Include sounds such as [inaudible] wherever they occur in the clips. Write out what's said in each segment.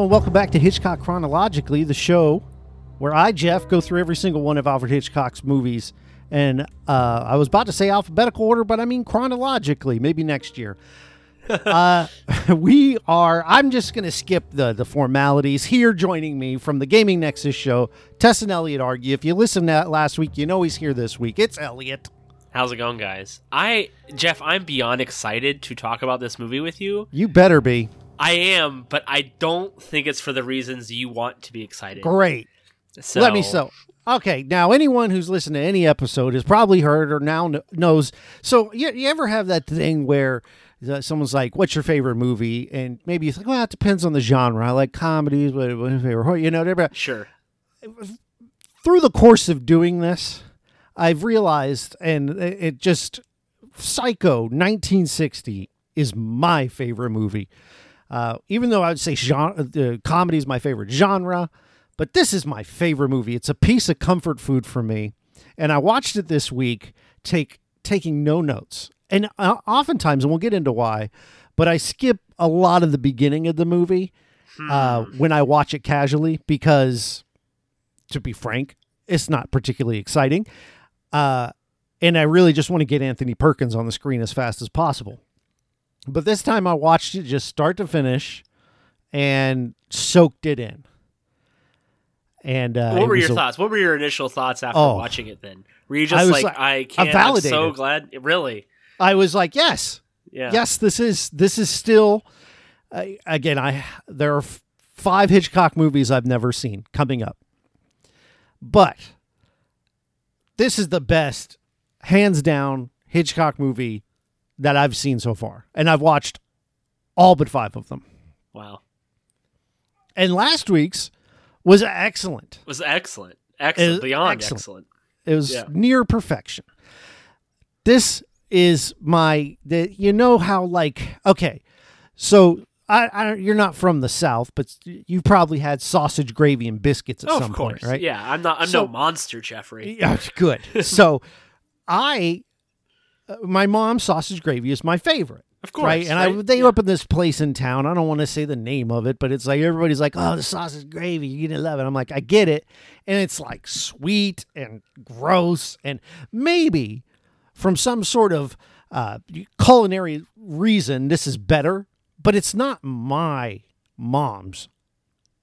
Hello and welcome back to Hitchcock Chronologically, the show where I, Jeff, go through every single one of Alfred Hitchcock's movies. And uh, I was about to say alphabetical order, but I mean chronologically, maybe next year. [laughs] uh, [laughs] we are, I'm just going to skip the, the formalities. Here joining me from the Gaming Nexus show, Tess and Elliot Argue. If you listened to that last week, you know he's here this week. It's Elliot. How's it going, guys? I, Jeff, I'm beyond excited to talk about this movie with you. You better be. I am, but I don't think it's for the reasons you want to be excited. Great. So, Let me so. Okay, now anyone who's listened to any episode has probably heard or now kn- knows. So you, you ever have that thing where uh, someone's like, "What's your favorite movie?" and maybe you think, "Well, it depends on the genre. I like comedies, but your favorite?" horror?" You know, they're- Sure. through the course of doing this, I've realized, and it it just Psycho 1960 is my favorite movie. Uh, even though I would say genre, uh, comedy is my favorite genre, but this is my favorite movie. It's a piece of comfort food for me, and I watched it this week, take taking no notes, and uh, oftentimes, and we'll get into why, but I skip a lot of the beginning of the movie uh, when I watch it casually because to be frank, it's not particularly exciting. Uh, and I really just want to get Anthony Perkins on the screen as fast as possible. But this time I watched it just start to finish and soaked it in. And uh, what were your a- thoughts? What were your initial thoughts after Oh. watching it? Then were you just like, like- I can't? I'm so glad. Really? I was like, yes, Yeah. yes, this is this is still. Uh, again, I there are f- five Hitchcock movies I've never seen coming up, but this is the best, hands down, Hitchcock movie that I've seen so far, and I've watched all but five of them. Wow. And last week's was excellent. It was excellent. Excellent. Is Beyond excellent. excellent. It was Yeah. near perfection. This is my the you know how like okay, so I, I you're not from the South, but you probably had sausage gravy and biscuits at Oh, some of course. point, right? Yeah. I'm not. I'm So- no monster, Jeffrey. [laughs] Yeah, good. so I, my mom's sausage gravy is my favorite. Of course. right? And I they Yeah. opened this place in town. I don't want to say the name of it, but it's like everybody's like, "Oh, the sausage gravy, you're gonna love it." I'm like, I get it, and it's like sweet and gross, and maybe from some sort of uh, culinary reason, this is better, but it's not my mom's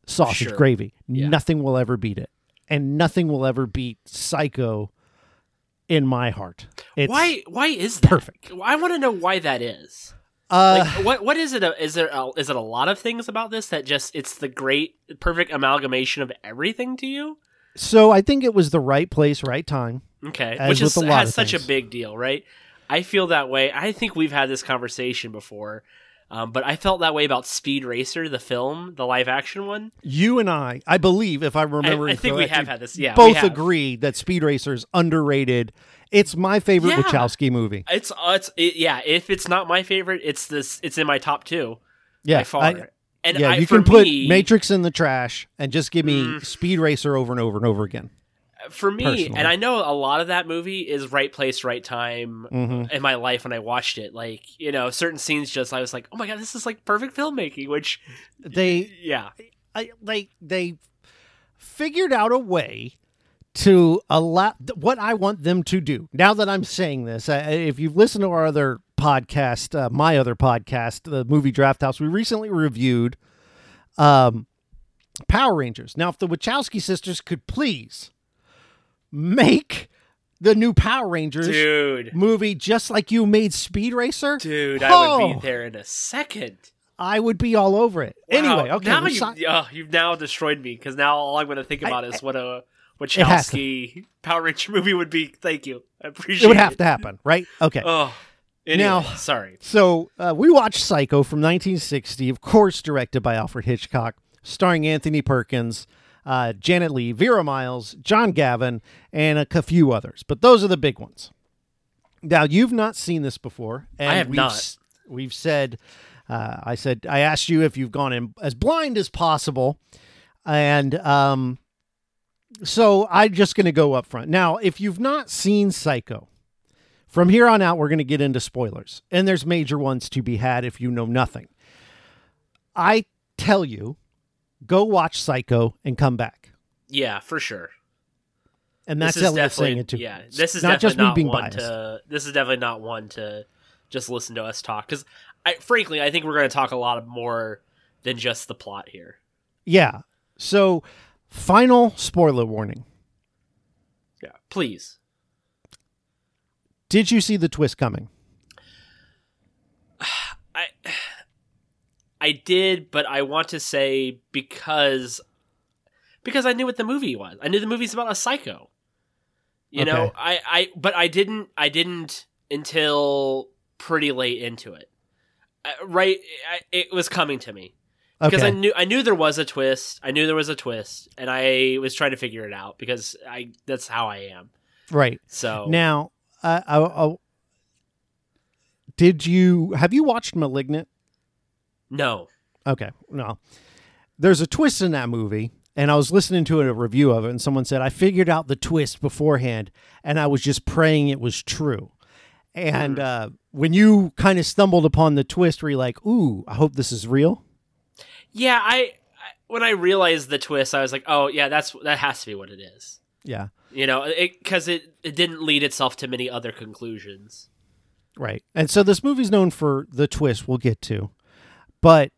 sausage Sure. gravy. Yeah. Nothing will ever beat it, and nothing will ever beat Psycho in my heart. It's, why? Why is that? perfect. I want to know why that is. Uh, Like, what? What is it? Is there? A, is it a lot of things about this that just it's the great, perfect amalgamation of everything to you? so I think it was the right place, right time. Okay, which is a lot such a big deal, right? I feel that way. I think we've had this conversation before, um, but I felt that way about Speed Racer, the film, the live action one. You and I, I believe, if I remember, I think we correctly, have had this. Yeah, we both agree that Speed Racer is underrated. It's my favorite Yeah. Wachowski movie. It's uh, it's it, yeah. If it's not my favorite, it's this. It's in my top two Yeah. I- and yeah. I, you can put me, Matrix in the trash and just give me Mm. Speed Racer over and over and over again. For me, personally. and I know a lot of that movie is right place, right time hmm in my life when I watched it. Like you know, certain scenes just I was like, oh my god, this is like perfect filmmaking. Which [laughs] They, yeah, I, they, they figured out a way to allow what I want them to do. Now that I'm saying this, if you've listened to our other podcast, uh, my other podcast, the movie Draft House, we recently reviewed um, Power Rangers. Now, if the Wachowski sisters could please make the new Power Rangers dude, movie just like you made Speed Racer, dude, I would Oh. be there in a second. I would be all over it. Wow. Anyway, okay. now you, si- oh, you've now destroyed me because now all I'm going to think I- about is what a. Wachowski Power Ranger [laughs] movie would be. Thank you, I appreciate it. it would have to happen, right? Okay. Oh, anyway, Now- sorry. So uh, we watched Psycho from 1960, of course, directed by Alfred Hitchcock, starring Anthony Perkins, uh, Janet Leigh, Vera Miles, John Gavin, and a few others. But those are the big ones. Now you've not seen this before, and I have we've, not. We've said, uh, I said, I asked you if you've gone in as blind as possible, and um, so I'm just going to go up front. Now, if you've not seen Psycho, from here on out, we're going to get into spoilers, and there's major ones to be had if you know nothing. I tell you go watch Psycho and come back. Yeah, for sure. And that's Elliot saying it too. yeah. This is not just me not being one biased. to. This is definitely not one to just listen to us talk because, I frankly, I think we're going to talk a lot more than just the plot here. Yeah. So, final spoiler warning. Yeah, please. Did you see the twist coming? [sighs] I I did, but I want to say because because I knew what the movie was. I knew the movie's about a psycho. You know, I I but I didn't I didn't until pretty late into it. Uh, right, I, it was coming to me because I knew I knew there was a twist. I knew there was a twist, and I was trying to figure it out because I that's how I am. right. So Now, uh, I, I, did you have you watched Malignant? No, Okay, no. There's a twist in that movie, and I was listening to a review of it, and someone said I figured out the twist beforehand, and I was just praying it was true. And uh, when you kind of stumbled upon the twist, were you like, "Ooh, I hope this is real"? yeah, I, when I realized the twist, I was like, oh yeah, that's that has to be what it is. Yeah, You know, because it, it didn't lead itself to many other conclusions. right. And so this movie's known for the twist. We'll get to, but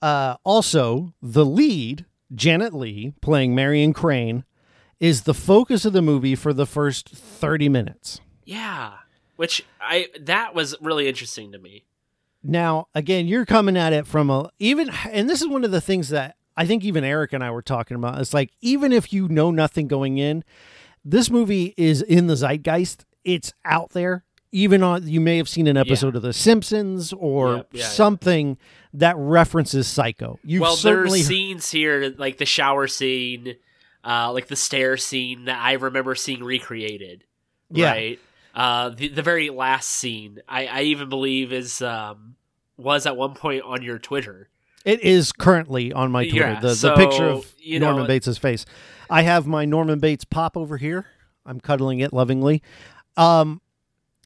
uh, also the lead, Janet Leigh, playing Marion Crane, is the focus of the movie for the first thirty minutes. Yeah, which I that was really interesting to me. Now, again, you're coming at it from a even, and this is one of the things that I think even Eric and I were talking about. It's like even if you know nothing going in, this movie is in the zeitgeist. It's out there. Even on, you may have seen an episode of The Simpsons or Yep, yeah, yeah. something that references Psycho. You've well, certainly there's scenes here like the shower scene, uh, like the stair scene that I remember seeing recreated. Yeah. Right. Uh, the the very last scene, I, I even believe is um was at one point on your Twitter. It is currently on my Twitter. Yeah, the, the picture of you know- Norman Bates' face. I have my Norman Bates pop over here. I'm cuddling it lovingly. Um,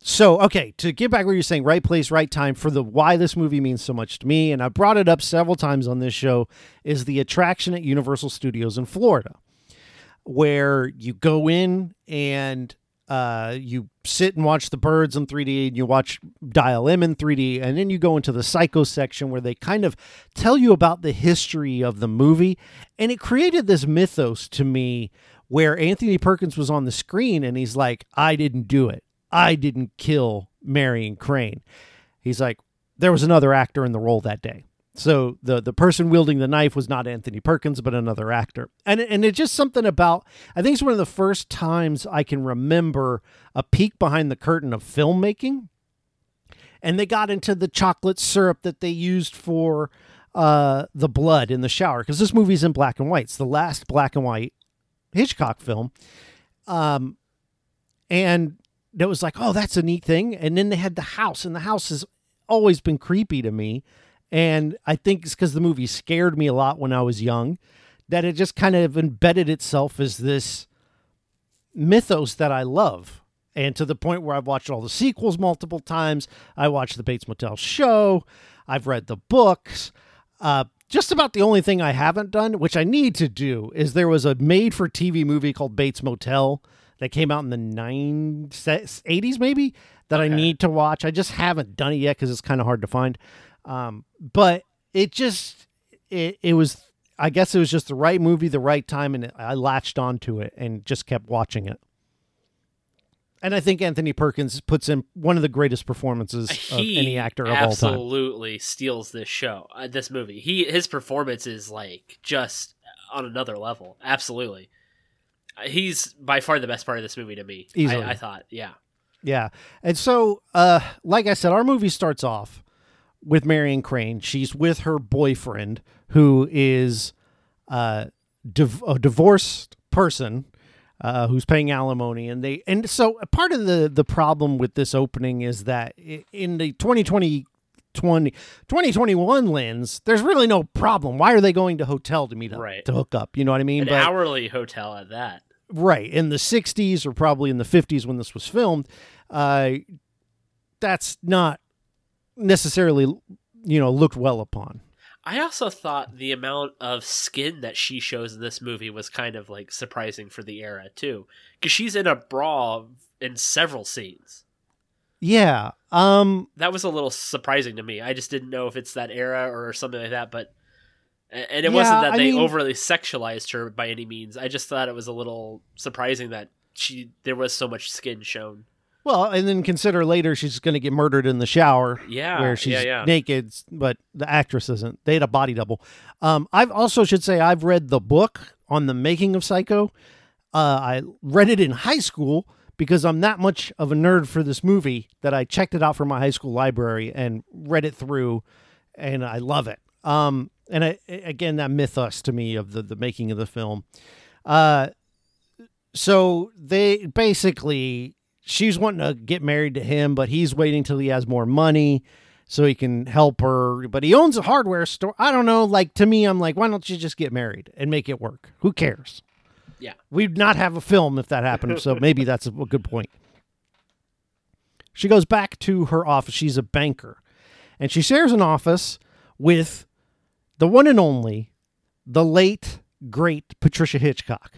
so okay, to get back where you're saying, right place, right time for the why this movie means so much to me, and I brought it up several times on this show, is the attraction at Universal Studios in Florida, where you go in and uh, you sit and watch the birds in 3D, and you watch Dial M in 3D, and then you go into the Psycho section where they kind of tell you about the history of the movie, and it created this mythos to me where Anthony Perkins was on the screen and he's like, "I didn't do it. I didn't kill Marion Crane." He's like, "There was another actor in the role that day." So the the person wielding the knife was not Anthony Perkins, but another actor, and and it's just something about. I think it's one of the first times I can remember a peek behind the curtain of filmmaking, and they got into the chocolate syrup that they used for uh, the blood in the shower because this movie's in black and white. It's the last black and white Hitchcock film, um, and it was like, oh, that's a neat thing. And then they had the house, and the house has always been creepy to me. And I think it's because the movie scared me a lot when I was young that it just kind of embedded itself as this mythos that I love. And to the point where I've watched all the sequels multiple times. I watched the Bates Motel show. I've read the books. Uh, just about the only thing I haven't done, which I need to do, is there was a made for TV movie called Bates Motel that came out in the nine, 80s, maybe, that I need to watch. I just haven't done it yet because it's kind of hard to find. Um, but it just, it, it was, I guess it was just the right movie, the right time, and I latched onto it and just kept watching it. And I think Anthony Perkins puts in one of the greatest performances of he any actor of all time. absolutely steals this show, uh, this movie. He his performance is like just on another level. Absolutely, he's by far the best part of this movie to me. Easily. I, I thought, yeah, Yeah. And so, uh, like I said, our movie starts off with Marion Crane. She's with her boyfriend, who is uh, div- a divorced person uh, who's paying alimony. And they and so part of the the problem with this opening is that in the 2020 20, 2021 lens, there's really no problem. Why are they going to hotel to meet up Right. to hook up? You know what I mean? an hourly hotel at that. Right in the 60s or probably in the 50s when this was filmed uh, that's not necessarily you know looked well upon I also thought the amount of skin that she shows in this movie was kind of like surprising for the era too, because she's in a bra in several scenes. Yeah. Um. That was a little surprising to me. I just didn't know if it's that era or something like that, but and it Yeah, wasn't that I they mean- overly sexualized her by any means. I just thought it was a little surprising that she there was so much skin shown. Well, and then consider later she's going to get murdered in the shower. Yeah, where she's yeah, yeah. naked, but the actress isn't. They had a body double. Um, I've also should say I've read the book on the making of Psycho. Uh, I read it in high school because I'm that much of a nerd for this movie that I checked it out from my high school library and read it through, and I love it. Um, and I, again, that mythos to me of the the making of the film. Uh, so they basically she's wanting to get married to him, but he's waiting till he has more money so he can help her. But he owns a hardware store. I don't know. Like to me, I'm like, why don't you just get married and make it work? Who cares? Yeah. We'd not have a film if that happened. So maybe that's a good point. She goes back to her office. She's a banker. And she shares an office with the one and only, the late, great Patricia Hitchcock.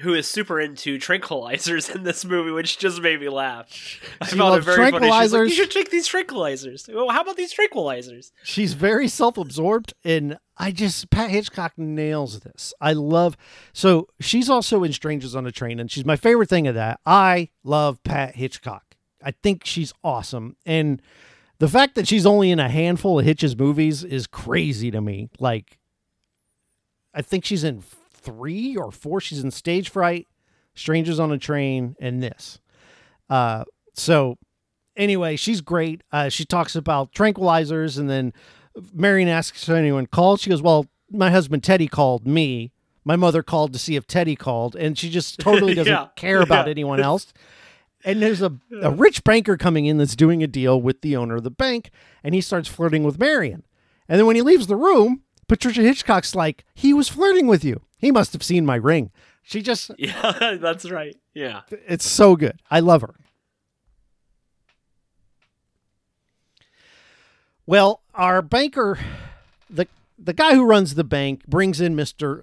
Who is super into tranquilizers in this movie, which just made me laugh. I She found it very funny. She's like, tranquilizers. you should take these tranquilizers. Well, how about these tranquilizers? She's very self-absorbed, and I just Pat Hitchcock nails this. I love. So she's also in Strangers on a Train, and she's my favorite thing of that. I love Pat Hitchcock. I think she's awesome, and the fact that she's only in a handful of Hitch's movies is crazy to me. Like, I think she's in three or four. She's in Stage Fright, Strangers on a Train, and this. Uh, so anyway, she's great. Uh, she talks about tranquilizers, and then Marion asks if anyone called. She goes, "Well, my husband Teddy called me. My mother called to see if Teddy called, and she just totally [laughs] doesn't Yeah. care about Yeah. anyone else." [laughs] And there's a, a rich banker coming in that's doing a deal with the owner of the bank, and he starts flirting with Marion. And then when he leaves the room, Patricia Hitchcock's like, "He was flirting with you. He must have seen my ring." She just [laughs] Yeah, that's right. Yeah. it's so good. I love her. Well, our banker, the the guy who runs the bank, brings in Mister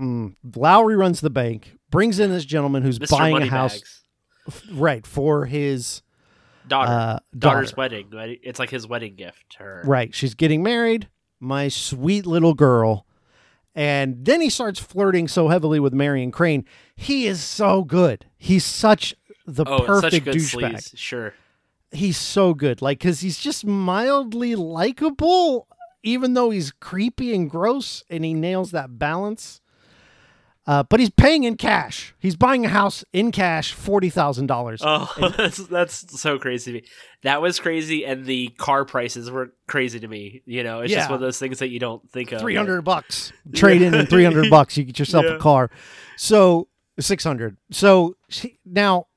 mm, Lowry. Runs the bank, brings in this gentleman who's Mr. buying a house, right for his Daughter. uh, Daughter's daughter. wedding. right? It's like his wedding gift to her. Right, she's getting married. My sweet little girl. And then he starts flirting so heavily with Marion Crane. He is so good. He's such the Oh, perfect douchebag. Sure. he's so good. Like, cause he's just mildly likable, even though he's creepy and gross, and he nails that balance. Uh, but he's paying in cash. He's buying a house in cash, forty thousand dollars. Oh, [laughs] that's that's so crazy to me. That was crazy, and the car prices were crazy to me. You know, it's Yeah. just one of those things that you don't think of. Three hundred bucks. Trade in and three hundred [laughs] bucks. You get yourself Yeah. a car. So six hundred. So she, now,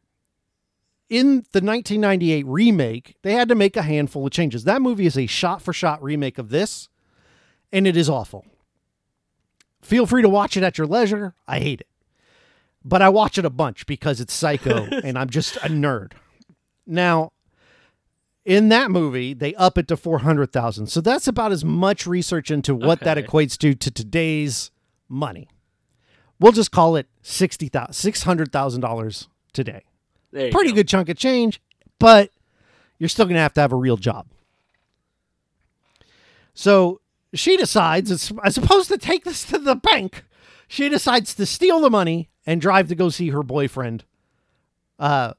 in the nineteen ninety eight remake, they had to make a handful of changes. That movie is a shot for shot remake of this, and it is awful. Feel free to watch it at your leisure. I hate it, but I watch it a bunch because it's psycho, [laughs] and I'm just a nerd. Now, in that movie, they up it to 400,000. So that's about as much research into what that equates to to today's money. We'll just call it $60,000 $600,000 today. Pretty go. good chunk of change, but you're still going to have to have a real job. So she decides, as opposed to take this to the bank, she decides to steal the money and drive to go see her boyfriend. Uh,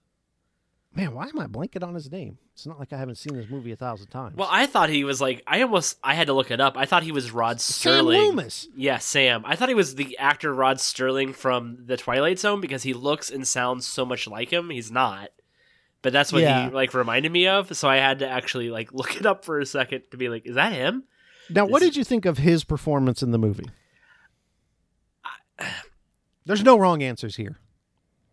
man, why am I blanking on his name? It's not like I haven't seen this movie a thousand times. Well, I thought he was like I almost I had to look it up. I thought he was Rod Sam Sterling. Loomis. Yeah, Sam. I thought he was the actor Rod Sterling from The Twilight Zone because he looks and sounds so much like him. He's not. But that's what Yeah. he like reminded me of, so I had to actually like [laughs] look it up for a second to be like, is that him? Now, what did you think of his performance in the movie? [sighs] There's no wrong answers here.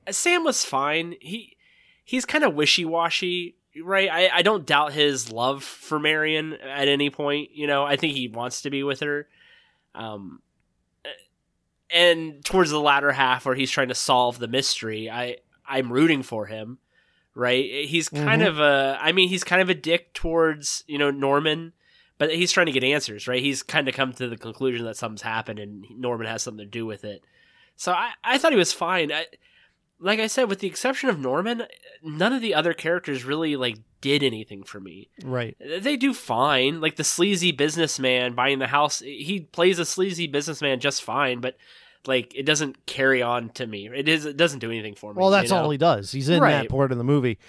Sam was fine. He he's kind of wishy washy, right? I, I don't doubt his love for Marion at any point. You know, I think he wants to be with her. Um, and towards the latter half, where he's trying to solve the mystery, I I'm rooting for him. Right? He's kind Mhm. of a. I mean, he's kind of a dick towards you know Norman, but he's trying to get answers, right? He's kind of come to the conclusion that something's happened and Norman has something to do with it. So I, I thought he was fine. I, like I said, with the exception of Norman, none of the other characters really like did anything for me. Right. They do fine. Like the sleazy businessman buying the house, he plays a sleazy businessman just fine, but like it doesn't carry on to me. It is it doesn't do anything for me. Well, that's you know? all he does. He's in Right. that part of the movie.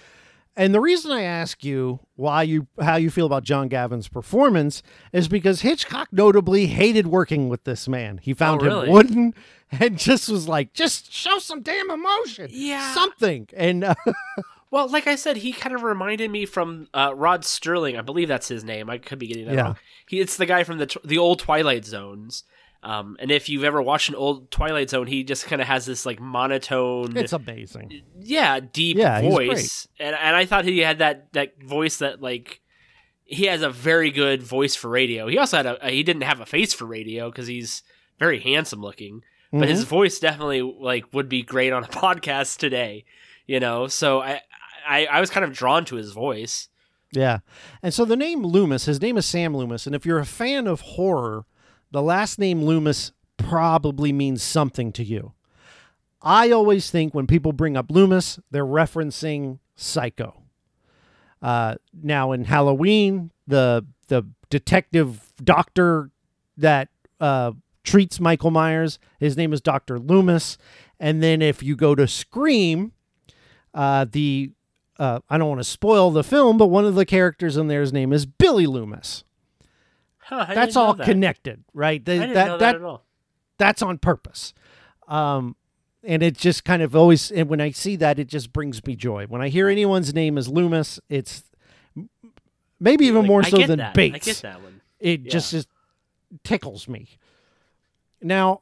And the reason I ask you why you how you feel about John Gavin's performance is because Hitchcock notably hated working with this man. He found Oh, really? him wooden [laughs] and just was like, just show some damn emotion, Yeah. something. And uh, [laughs] Well, like I said, he kind of reminded me from uh, Rod Sterling. I believe that's his name. I could be getting that Yeah. wrong. He, it's the guy from the the old Twilight Zones. Um, and if you've ever watched an old Twilight Zone, he just kind of has this like monotone, it's amazing. yeah, deep Yeah, voice. And and I thought he had that that voice that like he has a very good voice for radio. He also had a he didn't have a face for radio because he's very handsome looking, but his voice definitely like would be great on a [laughs] podcast today. You know, so I I, I was kind of drawn to his voice. Yeah. And so the name Loomis, his name is Sam Loomis. And if you're a fan of horror, the last name Loomis probably means something to you. I always think when people bring up Loomis, they're referencing Psycho. Uh, now in Halloween, the the detective doctor that uh, treats Michael Myers, his name is Doctor Loomis. And then if you go to Scream, uh, the uh, I don't want to spoil the film, but one of the characters in there's name is Billy Loomis. Huh, That's all that. connected, right? I didn't that know that that at all. that's on purpose. Um, and it just kind of always, and when I see that, it just brings me joy. When I hear anyone's name is Loomis, it's maybe even Like, more so than that. Bates. I get that one. It Yeah. just just tickles me. Now,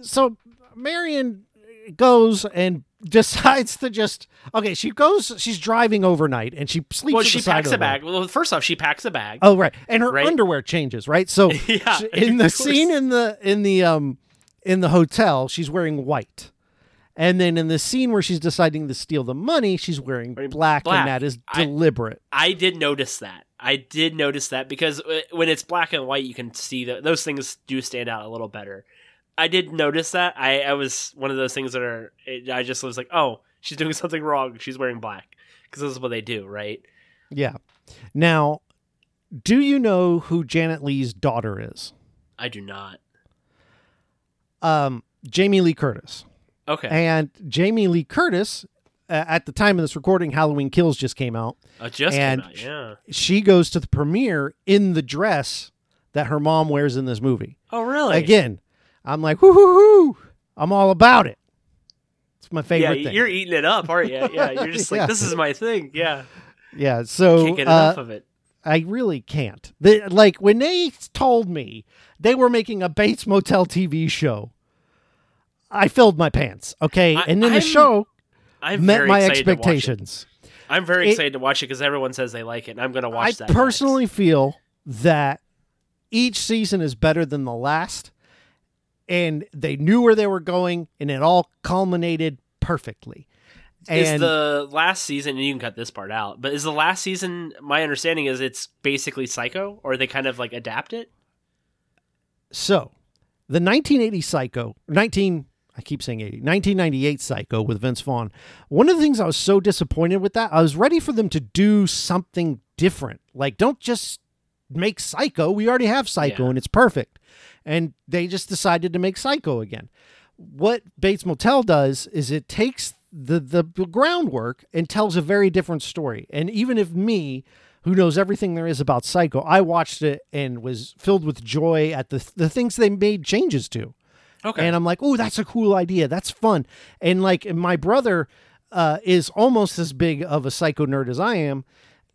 so Marion goes and decides to just okay. She goes. She's driving overnight and she sleeps. Well, she the packs a bag. Well, first off, she packs a bag. Oh right, and her Right? underwear changes. Right, so [laughs] Yeah, she- in the course. scene in the in the um in the hotel, she's wearing white, and then in the scene where she's deciding to steal the money, she's wearing black, black. and that is deliberate. I did notice that. I did notice that because uh, when it's black and white, you can see that those things do stand out a little better. I did notice that. I, I was one of those things that are. It, I just was like, oh, she's doing [laughs] something wrong. She's wearing black because this is what they do, right? Yeah. Now, do you know who Janet Leigh's daughter is? I do not. Um, Jamie Lee Curtis. Okay. And Jamie Lee Curtis, uh, at the time of this recording, Halloween Kills just came out. It just and came out. Yeah. She goes to the premiere in the dress that her mom wears in this movie. Oh, really? Again, I'm like, whoo hoo hoo. I'm all about it. It's my yeah, favorite thing. you're eating it up, aren't you? [laughs] Yeah, you're just like, Yeah. this is my thing. Yeah, Yeah. So can't get uh, enough of it. I really can't. They, like when they told me they were making a Bates Motel TV show, I filled my pants. Okay, I- and then the I'm show I'm met my excited to watch it. expectations. I'm very It- excited to watch it because everyone says they like it, and I'm going to watch I that. personally next. feel that each season is better than the last, and they knew where they were going, and it all culminated perfectly. is the last season, and you can cut this part out, but is the last season? My understanding is it's basically Psycho, or they kind of like adapt it. So, the 1980 Psycho, 19, I keep saying 80, 1998 Psycho with Vince Vaughn. One of the things I was so disappointed with that, I was ready for them to do something different. Like, don't just make Psycho. We already have Psycho Yeah. and it's perfect. And they just decided to make Psycho again. What Bates Motel does is it takes the, the groundwork and tells a very different story. And even if me, who knows everything there is about Psycho, I watched it and was filled with joy at the the things they made changes to. Okay. And I'm like, oh, that's a cool idea. That's fun. And like my brother uh, is almost as big of a psycho nerd as I am.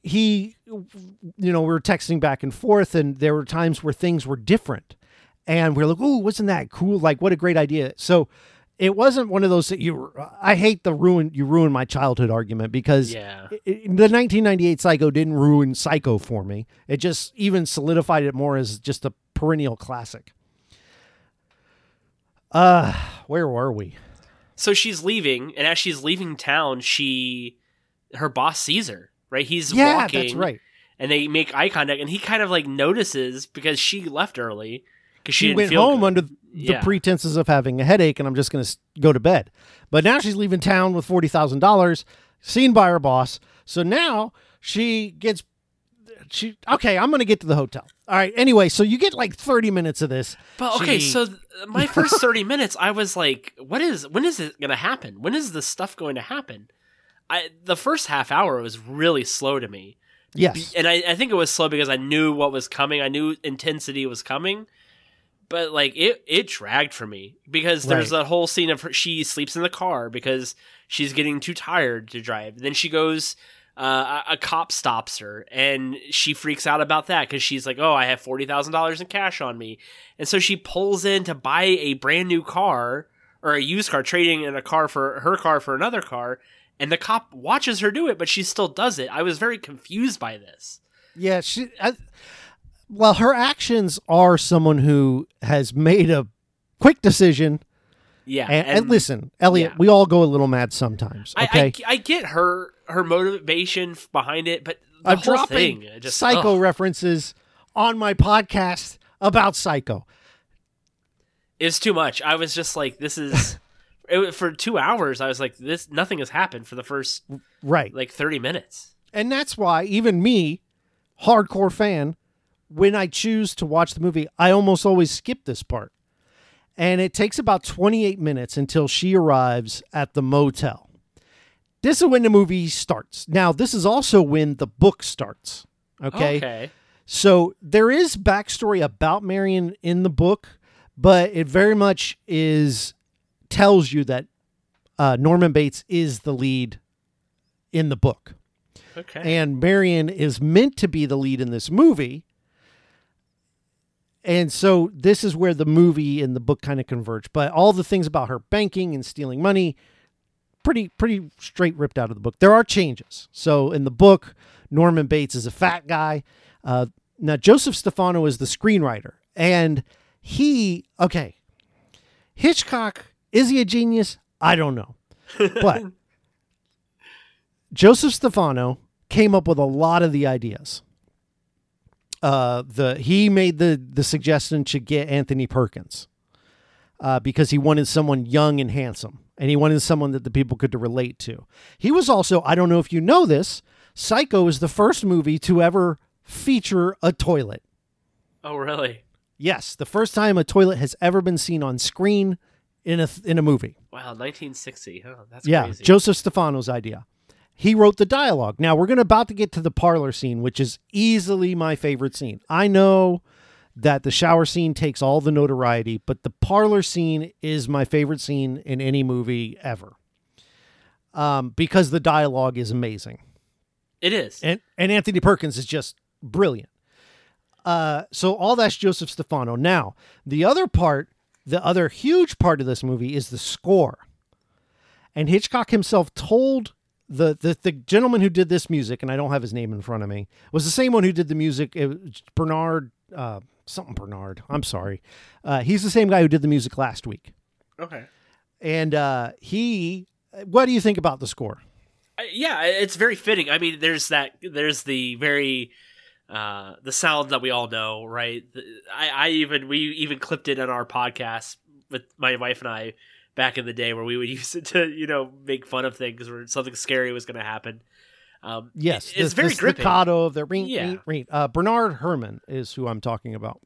He, you know, we were texting back and forth, and there were times where things were different. And we are like, oh, wasn't that cool? Like, what a great idea. So it wasn't one of those that you, I hate the ruin, you ruin my childhood argument because yeah. i- i- the 1998 Psycho didn't ruin Psycho for me. It just even solidified it more as just a perennial classic. Uh, where were we? So she's leaving, and as she's leaving town, she her boss sees her. Right, he's yeah, walking. that's right. and they make eye contact, and he kind of like notices because she left early because she, she went home good. under the Yeah. pretenses of having a headache and I'm just going to go to bed. But now she's leaving town with $40,000 seen by her boss. So now she gets she okay, I'm going to get to the hotel. All right. Anyway, so you get like 30 minutes of this. But okay, She- so th- my first [laughs] 30 minutes I was like what is when is it going to happen? When is this stuff going to happen? I the first half hour was really slow to me. Yes. And I, I think it was slow because I knew what was coming. I knew intensity was coming. But like it it dragged for me because there's Right. that whole scene of her, she sleeps in the car because she's getting too tired to drive. Then she goes uh, a, a cop stops her and she freaks out about that because she's like, "Oh, I have forty thousand dollars in cash on me," and so she pulls in to buy a brand new car or a used car, trading in a car for her car for another car, and the cop watches her do it, but she still does it. I was very confused by this. Yeah, she I, well, her actions are someone who has made a quick decision Yeah, and, and listen, Elliot, yeah. we all go a little mad sometimes, okay? I, I get her her motivation behind it, but the I'm dropping thing, just psycho ugh. references on my podcast about Psycho. is too much. I was just like, this is [laughs] it, for two hours. I was like, this nothing has happened for the first Right. like thirty minutes. And that's why even me, hardcore fan, when I choose to watch the movie, I almost always skip this part. And it takes about 28 minutes until she arrives at the motel. This is when the movie starts. Now, this is also when the book starts. Okay. Okay. So there is backstory about Marion in the book, but it very much is tells you that uh, Norman Bates is the lead in the book Okay. and Marion is meant to be the lead in this movie. And so this is where the movie and the book kind of converge. But all the things about her banking and stealing money, pretty pretty straight ripped out of the book. There are changes. So in the book, Norman Bates is a fat guy. Uh, now Joseph Stefano is the screenwriter, and he okay. Hitchcock is he a genius? I don't know, [laughs] but Joseph Stefano came up with a lot of the ideas. Uh, the he made the the suggestion to get Anthony Perkins uh, because he wanted someone young and handsome, and he wanted someone that the people could relate to. He was also I don't know if you know this. Psycho is the first movie to ever feature a toilet. oh really? Yes, the first time a toilet has ever been seen on screen in a in a movie. Wow, 1960. Huh? That's Yeah, crazy. Joseph Stefano's idea. He wrote the dialogue. Now we're going to about to get to the parlor scene, which is easily my favorite scene. I know that the shower scene takes all the notoriety, but the parlor scene is my favorite scene in any movie ever. Um, because the dialogue is amazing. it is. And and Anthony Perkins is just brilliant. Uh, so all that's Joseph Stefano. Now, the other part, the other huge part of this movie is the score. And Hitchcock himself told the, the the gentleman who did this music, and I don't have his name in front of me, was the same one who did the music. Bernard, uh, something Bernard. I'm sorry. Uh, he's the same guy who did the music last week. okay. And uh, he, what do you think about the score? Yeah, it's very fitting. I mean, there's that. There's the very uh the sound that we all know, right? I, I even we even clipped it on our podcast with my wife and I back in the day where we would [laughs] use it to you know make fun of things where something scary was going to happen. Um, Yes, it- it's this- very this gripping. staccato of the ring, Yeah. ring, ring. Uh, Bernard Herrmann is who I'm talking about.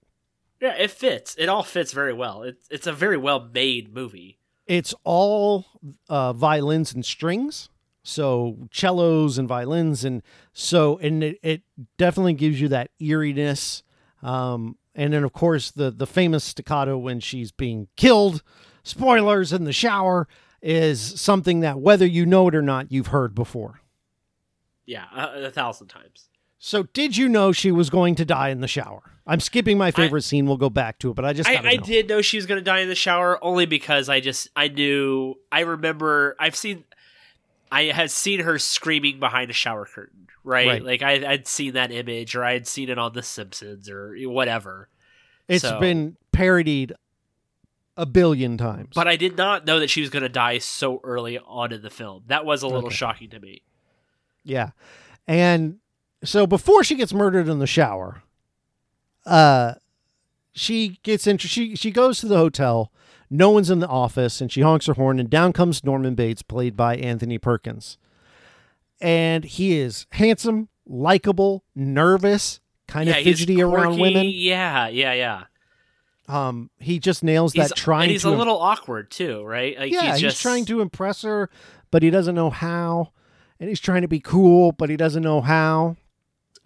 Yeah, it fits. It all fits very well. It's it's a very well made movie. It's all uh, violins and strings, so cellos and violins, and so and it, it definitely gives you that eeriness. Um, and then of course the the famous staccato when she's being killed. Spoilers in the shower is something that whether you know it or not, you've heard before. Yeah, a, a thousand times. So did you know she was going to die in the shower? I'm skipping my favorite scene. We'll go back to it, but I just I, gotta I did know she was going to die in the shower only because I just I knew I remember I've seen I had seen her screaming behind a shower curtain, right? Right. Like I, I'd seen that image, or I had seen it on The Simpsons, or whatever. It's So- been parodied a billion times. But I did not know that she was going to die so early on in the film. That was a little Okay. shocking to me. yeah, and so before she gets murdered in the shower, uh, she gets into she she goes to the hotel. No one's in the office, and she honks her horn, and down comes Norman Bates, played by Anthony Perkins, and he is handsome, likable, nervous, kind yeah, of fidgety he's around women. Yeah, yeah, yeah. Um, he just nails He's, that trying and he's a little awkward too, right? Like yeah, he's, he's, just trying to impress her, but he doesn't know how. And he's trying to be cool, but he doesn't know how.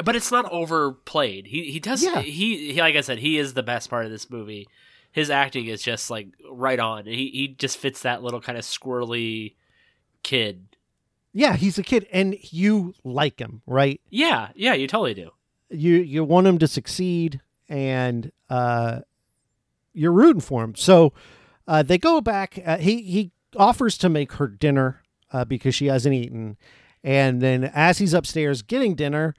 but it's not overplayed. He he does Yeah. he, he like I said, he is the best part of this movie. His acting is just like right on. He he just fits that little kind of squirrely kid. Yeah, he's a kid, and you like him, right? Yeah, yeah, you totally do. You you want him to succeed, and uh, you're rooting for him. So uh, they go back. Uh, he he offers to make her dinner uh, because she hasn't eaten, and then as he's upstairs getting dinner.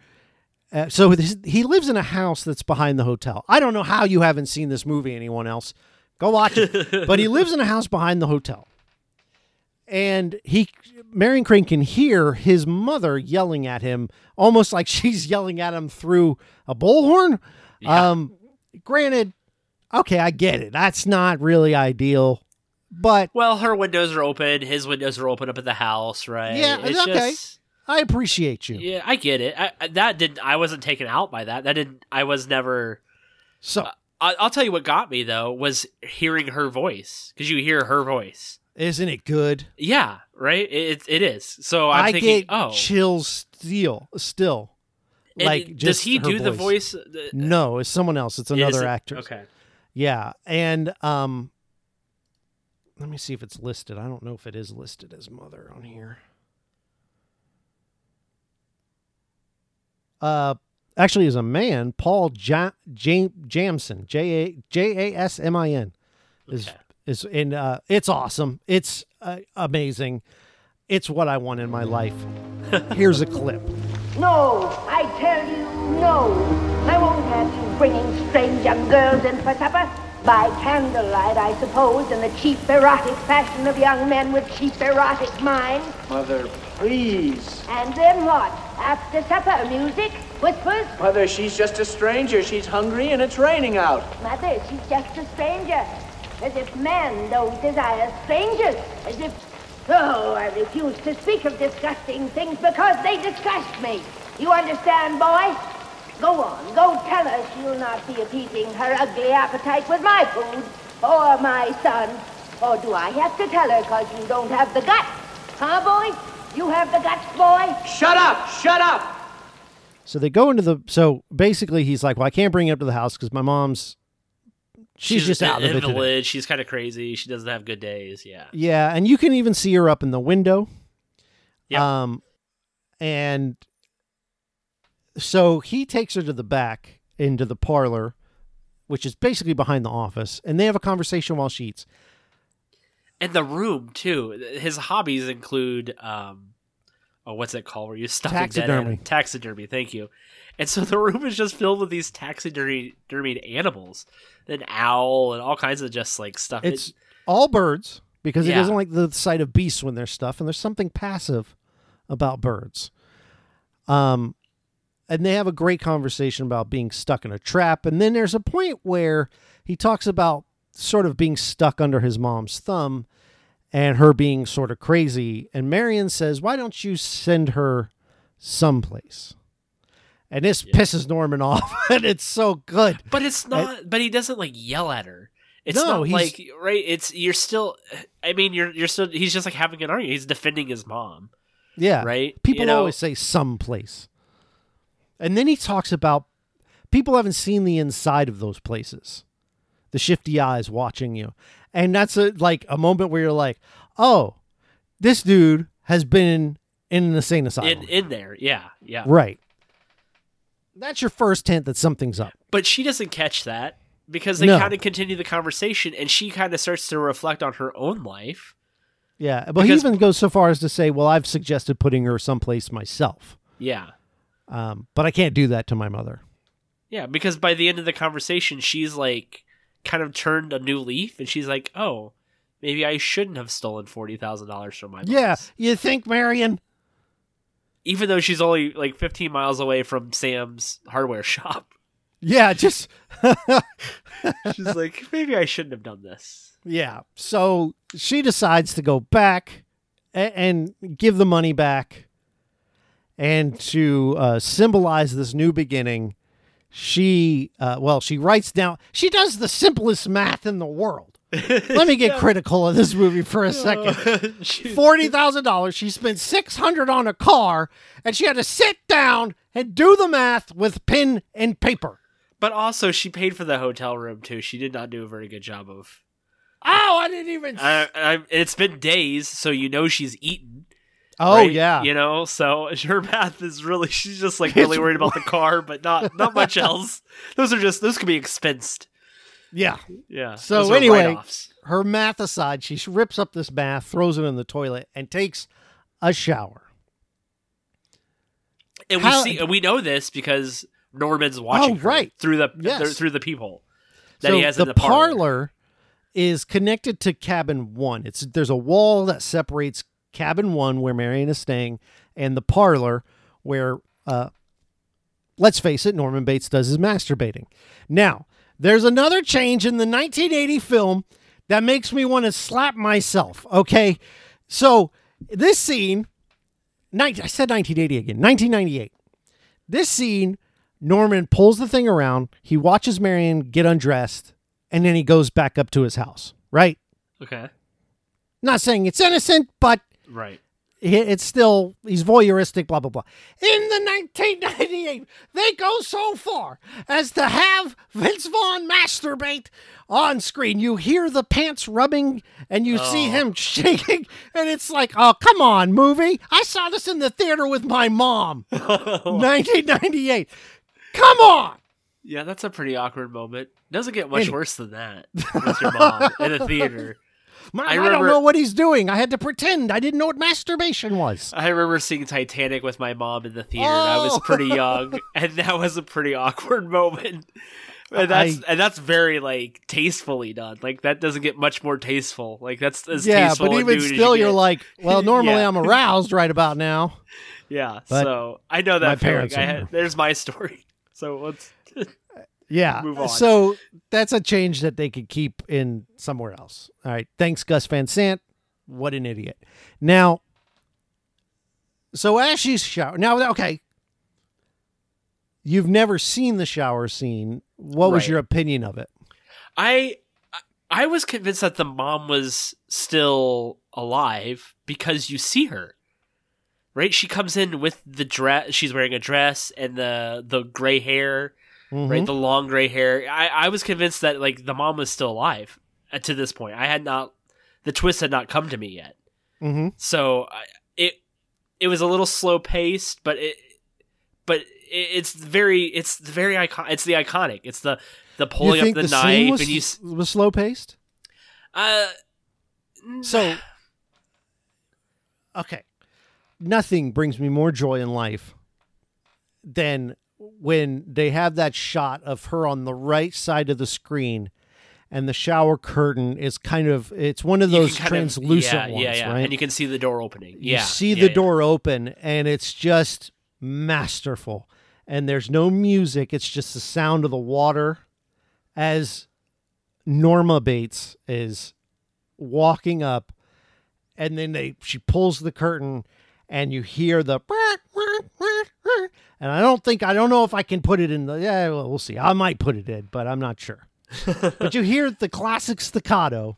Uh, so this, he lives in a house that's behind the hotel. I don't know how you haven't seen this movie. Anyone else? Go watch it. [laughs] but he lives in a house behind the hotel, and he Marion Crane can hear his mother yelling at him, almost like [laughs] she's yelling at him through a bullhorn. Yeah. Um, granted, okay, I get it. That's not really ideal, but Well, her windows are open. His windows are open up at the house, right? Yeah, it's okay. Just, I appreciate you. yeah, I get it. I, I- that did. I wasn't taken out by that. That did. I was never. So I, I'll tell you what got me though was hearing her voice because you hear her voice. isn't it good? Yeah, right. It it is. So I'm I thinking, get oh, chills still still. And like does just he her do the voice? The- No, it's someone else. It's Is another it? actress. Okay. Yeah, and um, let me see if it's listed. I don't know if it is listed as mother on here. Uh, actually, is a man, Paul ja- Jam- Jamson, J A J A S M I N, is Okay. is and uh, it's awesome. It's uh, amazing. It's what I want in my life. Here's a clip. No, I tell you, no. I won't have you bringing strange young girls in for supper. By candlelight, I suppose, in the cheap erotic fashion of young men with cheap erotic minds. Mother, please. And then what? After supper, music, whispers. Mother, she's just a stranger. She's hungry and it's raining out. Mother, she's just a stranger. As if men don't desire strangers. As if. Oh, I refuse to speak of disgusting things because they disgust me. You understand, boy? Go on, go tell her she'll not be appeasing her ugly appetite with my food or my son. Or do I have to tell her because you don't have the guts? Huh, boy? You have the guts, boy? Shut up! Shut up! So they go into the. So basically, he's like, "Well, I can't bring it up to the house because my mom's. She's, just out of the today." invalid. She's kind of crazy. She doesn't have good days. Yeah. Yeah, and you can even see her up in the window. Yeah. Um, and so he takes her to the back into the parlor, which is basically behind the office, and they have a conversation while she eats. And the room too. His hobbies include um oh what's it called where you stuff Taxidermy. taxidermy, thank you. And so [laughs] the room is just filled with these taxidermy taxidermied animals. An owl and all kinds of just like stuff. It- It's all birds because he doesn't like the sight of beasts when they're stuff, and there's something passive about birds. Um, and they have a great conversation about being stuck in a trap, and then there's a point where he talks about sort of being stuck under his mom's thumb, and her being sort of crazy. And Marion says, "Why don't you send her someplace?" And this pisses Norman [laughs] off, and it's so good. but it's not but he doesn't like yell at her. It's No, not he's- like right, it's you're still I mean you're you're still he's just like having an argument. He's defending his mom. Yeah. Right? People You know- always say someplace. And then he talks about people haven't seen the inside of those places. The shifty eyes watching you. And that's a like a moment where you're like, "Oh, this dude has been in an insane asylum." In in there, yeah, yeah. right. That's your first hint that something's up. But she doesn't catch that because they No. kind of continue the conversation and she kind of starts to reflect on her own life. Yeah, but Because- he even goes so far as to say, "Well, I've suggested putting her someplace myself, Yeah. um, but I can't do that to my mother." Yeah, because by the end of the conversation, she's like kind of turned a new leaf and she's like, oh, maybe I shouldn't have stolen $40,000 from my boss. Yeah, you think, Marion? even though she's only like 15 miles away from Sam's hardware [laughs] shop. Yeah, just [laughs] She's like, maybe I shouldn't have done this. yeah. So she decides to go back and, and give the money back, and to uh, symbolize this new beginning, she uh, well, she writes down. She does the simplest math in the world. Let me get [laughs] critical of this movie for a [laughs] second. [laughs] She- Forty thousand dollars. She spent six hundred on a car, and she had to sit down and do the math with pen and paper. but also, she paid for the hotel room too. She did not do a very good job of. Oh, I didn't even. I, I, it's been days, so you know she's eaten. Oh right? yeah. you know. So [laughs] her math is really. She's just like really worried about the [laughs] car, but not not much else. Those are just those could be expensed. yeah. Yeah. So anyway- write-offs. Her math aside, she rips up this math, throws it in the toilet, and takes a shower. and how- we see we know this because Norman's oh, watching. Oh, right. through the Yes. through the people that so he has the, in the parlor. parlor is connected to cabin one. It's there's a wall that separates cabin one where Marion is staying and the parlor where uh let's face it, Norman Bates does his masturbating. Now, there's another change in the 1980 film that makes me want to slap myself. Okay. So this scene, 19, I said 1980 again, 1998. This scene, Norman pulls the thing around, he watches Marion get undressed, and then he goes back up to his house, right? Okay. Not saying it's innocent, but Right. it's still he's voyeuristic blah blah blah. In the 1998 they go so far as to have vince vaughn masturbate on screen. You hear the pants rubbing and you see oh. him [laughs] shaking and it's like oh come on movie. I saw this in the theater with my mom. [laughs] 1998 come on! Yeah, that's a pretty awkward moment. Doesn't get much worse than that with your mom in a theater. [laughs] I I, don't know what he's doing i had to pretend i didn't know what masturbation was I remember seeing Titanic with my mom in the theater. and I was Oh. pretty young, [laughs] and that was a pretty awkward moment. And that's and that's very like tastefully done. Like that doesn't get much more tasteful. Like that's as yeah tasteful but even you still you're get. like well [laughs] normally Yeah. i'm aroused right about now [laughs] yeah. but So I know my that feeling. parents I had, there's my story. So let's Yeah. Move on. So that's a change that they could keep in somewhere else. All right. Thanks, Gus Van Sant. What an idiot. Now, so as she's shower now, okay. You've never seen the shower scene. What was your opinion of it? I I was convinced that the mom was still alive because you see her. Right? She comes in with the dress she's wearing a dress and the the gray hair, right? Mhm. The long gray hair. I, I was convinced that like the mom was still alive to this point. I had not the twist had not come to me yet. Mhm. So I, it it was a little slow paced, but it but it, it's very it's very icon it's the iconic. It's the the pulling up the, the, knife was, and you s- was slow paced? uh So, okay, nothing brings me more joy in life than when they have that shot of her on the right side of the screen, and the shower curtain is kind of it's one of those kind of- translucent yeah, ones, yeah, yeah. right? And you can see the door opening. You yeah, see yeah, the door open, and it's just masterful. And there's no music; it's just the sound of the water as Norma Bates is walking up, and then they she pulls the curtain, and you hear the. And I don't think I don't know if I can put it in the yeah well, we'll see I might put it in but I'm not sure. [laughs] but you hear the classic staccato,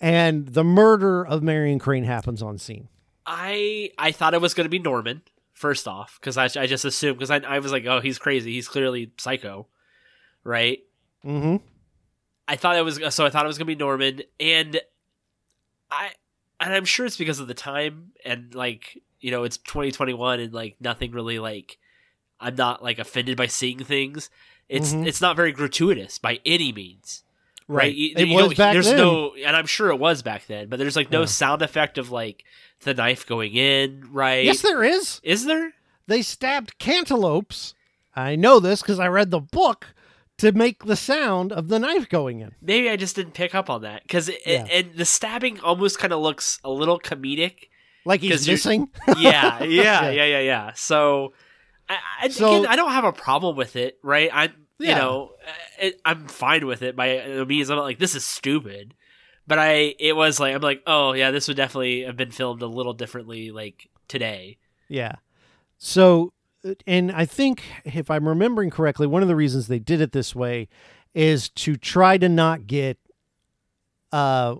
and the murder of Marion Crane happens on scene. I I thought it was going to be Norman first off because I, I just assumed because I I was like oh he's crazy he's clearly psycho, right? Mm-hmm. I thought it was so I thought it was gonna be Norman, and I and I'm sure it's because of the time and like you know it's 2021 and like nothing really like I'm not like offended by seeing things. It's Mhm. it's not very gratuitous by any means, right? Right. You- It you was back there's then. no, and I'm sure it was back then, but there's like no Yeah. sound effect of like the knife going in, right? Yes, there is. Is there? They stabbed cantaloupes. I know this because I read the book to make the sound of the knife going in. Maybe I just didn't pick up on that because Yeah. and the stabbing almost kind of looks a little comedic like he's missing. [laughs] yeah, yeah, yeah, yeah, yeah. So, I, I, So- again, I don't have a problem with it, right? I, you Yeah. know, it, I'm fine with it. By it means I'm not like this is stupid, but I, it was like I'm like, oh yeah, this would definitely have been filmed a little differently, like today. Yeah. So, and I think if I'm remembering correctly, one of the reasons they did it this way is to try to not get. Uh,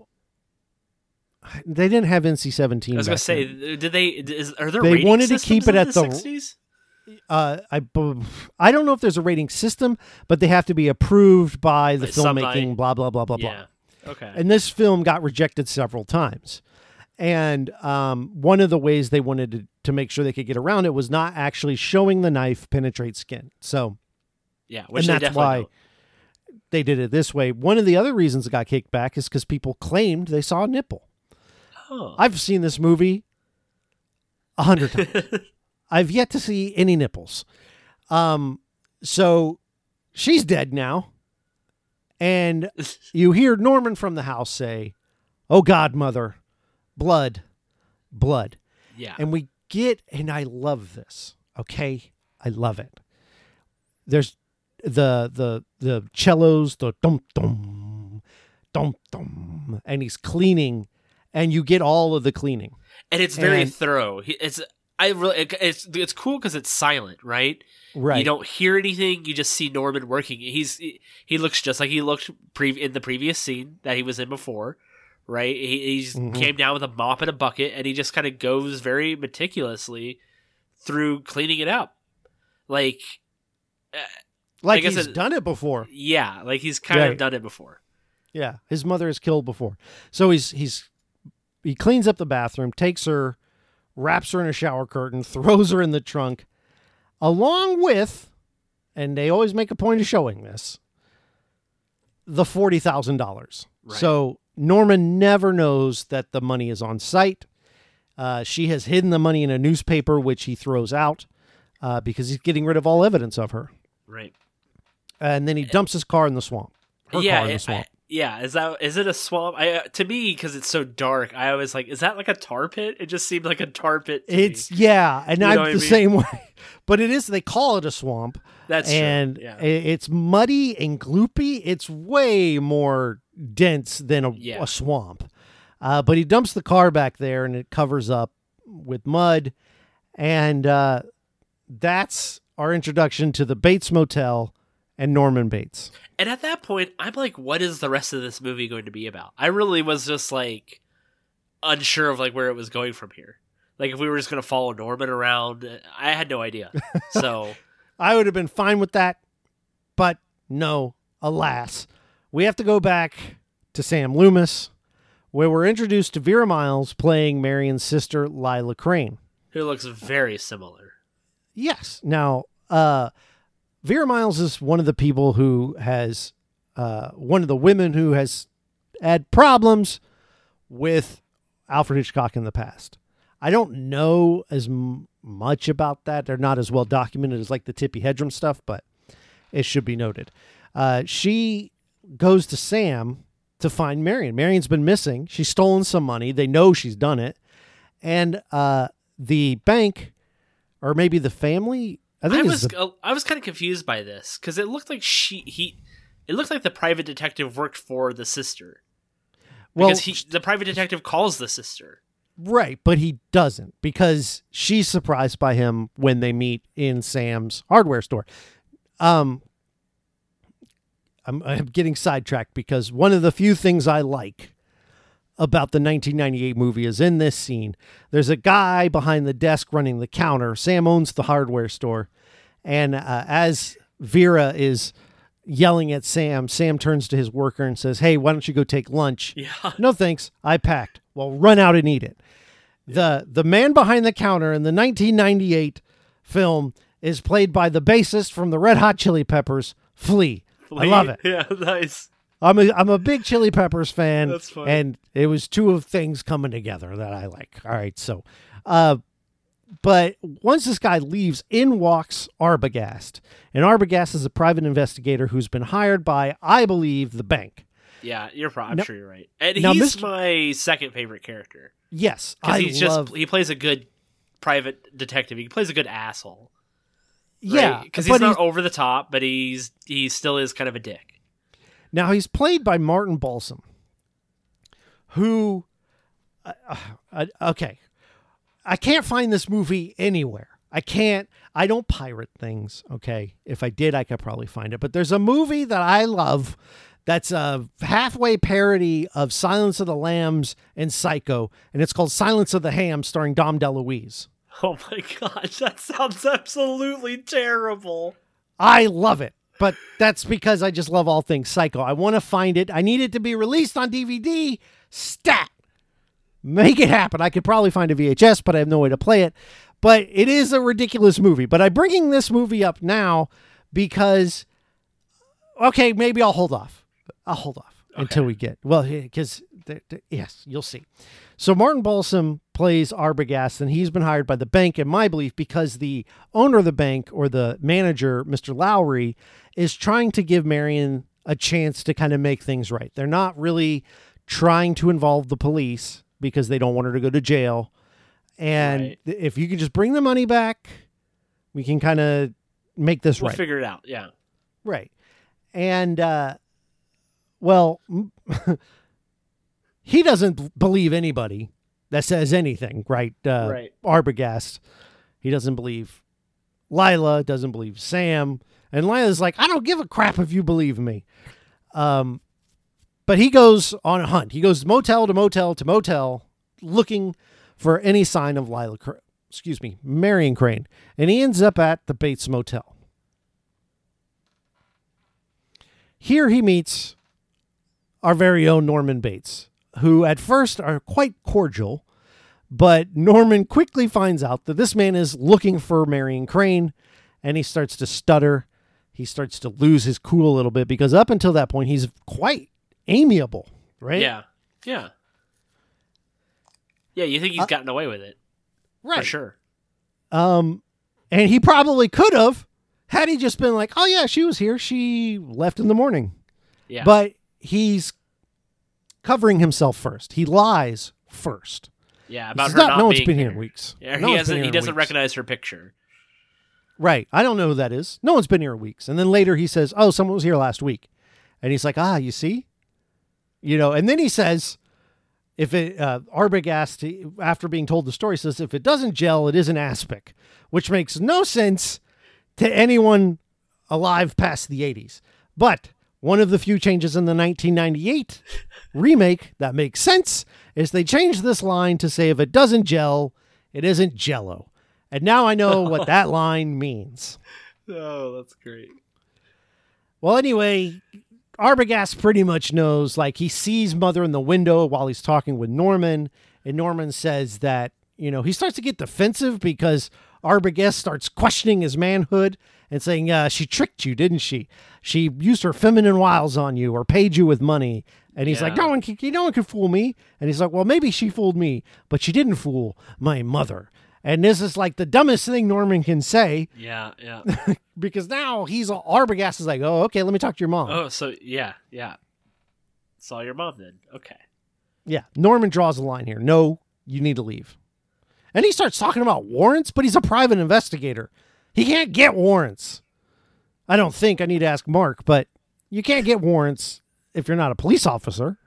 they didn't have NC-17. I was gonna say, then. did they? Is, are there? They wanted to keep it at the- 60s? Uh, I I don't know if there's a rating system, but they have to be approved by the somebody. filmmaking. Blah blah blah blah blah. Yeah. Okay. And this film got rejected several times. And um, one of the ways they wanted to, to make sure they could get around it was not actually showing the knife penetrate skin. So yeah, which and that's why don't. they did it this way. One of the other reasons it got kicked back is because people claimed they saw a nipple. Oh. I've seen this movie a hundred [laughs] times. I've yet to see any nipples. Um, so she's dead now. And [laughs] you hear Norman from the house say, Oh God, mother, blood, blood. yeah. And we get, and I love this. Okay. I love it. There's the the the cellos, the dum dum, dum dum, and he's cleaning, and you get all of the cleaning. and it's very And- thorough. It's I really it's it's cool because it's silent, right? Right. You don't hear anything. You just see Norman working. He's he, he looks just like he looked pre- in the previous scene that he was in before, right? He he's Mhm. came down with a mop and a bucket, and he just kind of goes very meticulously through cleaning it up. Like, like I guess he's it- done it before. yeah, like he's kind Right. of done it before. Yeah, his mother is killed before. So he's he's he cleans up the bathroom, takes her, wraps her in a shower curtain, [laughs] throws her in the trunk, along with, and they always make a point of showing this, the forty thousand dollars. Right. So Norman never knows that the money is on site. Uh, she has hidden the money in a newspaper, which he throws out uh, because he's getting rid of all evidence of her. Right. And then he dumps his car in the swamp. Her yeah, car in the swamp. Yeah. Is that is it a swamp? I uh, to me because it's so dark. I always like, is that like a tar pit? It just seemed like a tar pit. It's me. yeah, and You I'm the I mean? same [laughs] way. But it is they call it a swamp, that's and true. Yeah. it's muddy and gloopy. It's way more dense than a, Yeah. a swamp. Uh, but he dumps the car back there, and it covers up with mud, and uh, that's our introduction to the Bates Motel and Norman Bates. And at that point, I'm like, what is the rest of this movie going to be about? I really was just like unsure of like where it was going from here. Like if we were just going to follow Norman around, I had no idea. [laughs] So I would have been fine with that, but no, alas, we have to go back to Sam Loomis, where we're introduced to Vera Miles playing Marion's sister, Lila Crane. who looks very similar. Yes. Now, uh, Vera Miles is one of the people who has, uh, one of the women who has had problems with Alfred Hitchcock in the past. I don't know as m- much about that. They're not as well documented as like the Tippi Hedren stuff, but it should be noted. Uh, she goes to Sam to find Marion. Marion's been missing. She's stolen some money. They know she's done it. And uh, the bank, or maybe the family, I I was the, I was kind of confused by this because it looked like she he it looked like the private detective worked for the sister well, because he the private detective calls the sister. Right, but he doesn't because she's surprised by him when they meet in Sam's hardware store. Um I'm, I'm getting sidetracked because one of the few things I like about the 1998 movie is in this scene. There's a guy behind the desk running the counter. Sam owns the hardware store. And uh, as Vera is yelling at Sam, Sam turns to his worker and says, Hey, why don't you go take lunch? Yeah, [laughs] No thanks. I packed. Well, run out and eat it. The the man behind the counter in the 1998 film is played by the bassist from the Red Hot Chili Peppers, Flea. I love it. [laughs] Yeah, nice. I'm a I'm a big Chili Peppers fan, and it was two of things coming together that I like. All right, so, uh, but once this guy leaves, in walks Arbogast, and Arbogast is a private investigator who's been hired by, I believe, the bank. Yeah, you're probably. I'm Now- sure you're right. And now, he's Mr. my second favorite character Yes, because he's love. just he plays a good private detective. He plays a good asshole. yeah, because he's not over the top, but he's he still is kind of a dick. Now he's played by Martin Balsam, who, uh, uh, okay, I can't find this movie anywhere. I can't. I don't pirate things. Okay, if I did, I could probably find it. But there's a movie that I love. That's a halfway parody of Silence of the Lambs and Psycho, and it's called Silence of the Hams, starring Dom DeLuise. Oh my [laughs] gosh, that sounds absolutely terrible. I love it. But that's because I just love all things psycho. I want to find it. I need it to be released on DVD. Stat. Make it happen. I could probably find a VHS, but I have no way to play it. But it is a ridiculous movie. But I'm bringing this movie up now because, okay, maybe I'll hold off. I'll hold off until we get, well, because, yes, you'll see. So Martin Balsam plays Arbogast, and he's been hired by the bank, in my belief, because the owner of the bank or the manager, Mr. Lowry, is trying to give Marion a chance to kind of make things right. They're not really trying to involve the police because they don't want her to go to jail. And Right. if you can just bring the money back, we can kind of make this We'll right. figure it out. Yeah. Right. And uh well, [laughs] he doesn't believe anybody that says anything, right? Uh Right. Arbogast. He doesn't believe Lila, doesn't believe Sam, and Lila's like, "I don't give a crap if you believe me." Um but he goes on a hunt. He goes motel to motel to motel looking for any sign of Lila excuse me, Marion Crane, and he ends up at the Bates Motel. Here he meets our very own Norman Bates, who at first are quite cordial, but Norman quickly finds out that this man is looking for Marion Crane, and he starts to stutter. He starts to lose his cool a little bit because up until that point, he's quite amiable, right? Yeah. Yeah. Yeah, you think he's gotten away with it. Uh, right. For sure. Um, and he probably could have had he just been like, "Oh yeah, she was here. She left in the morning." Yeah. But he's covering himself first. He lies first. yeah, about her "No, not no one's being been here in weeks. Yeah, No he one's hasn't he doesn't weeks." recognize her picture. Right. I don't know who that is. No one's been here in weeks. And then later he says, "Oh, someone was here last week," and he's like, "Ah, you see." You know, and then he says, if it uh, Arbogast after being told the story says if it doesn't gel, it isn't aspic, which makes no sense to anyone alive past the 80s. But one of the few changes in the 1998 remake that makes sense is they changed this line to say if it doesn't gel, it isn't jello. And now I know what that [laughs] line means. Oh, that's great. Well, anyway, Arbogast pretty much knows. Like he sees Mother in the window while he's talking with Norman, and Norman says that you know he starts to get defensive because Arbogast starts questioning his manhood and saying, uh, "She tricked you, didn't she? She used her feminine wiles on you, or paid you with money." And he's like, "No one, can, no one can fool me." And he's like, "Well, maybe she fooled me, but she didn't fool my mother." And this is like the dumbest thing Norman can say Yeah, yeah. [laughs] because now he's Arbogast is like, "Oh, okay, let me talk to your mom." oh, so yeah, yeah. Saw your mom then. Okay. Yeah, Norman draws a line here. No, you need to leave. And he starts talking about warrants, but he's a private investigator. He can't get warrants. I don't think I need to ask Mark, but you can't get warrants if you're not a police officer.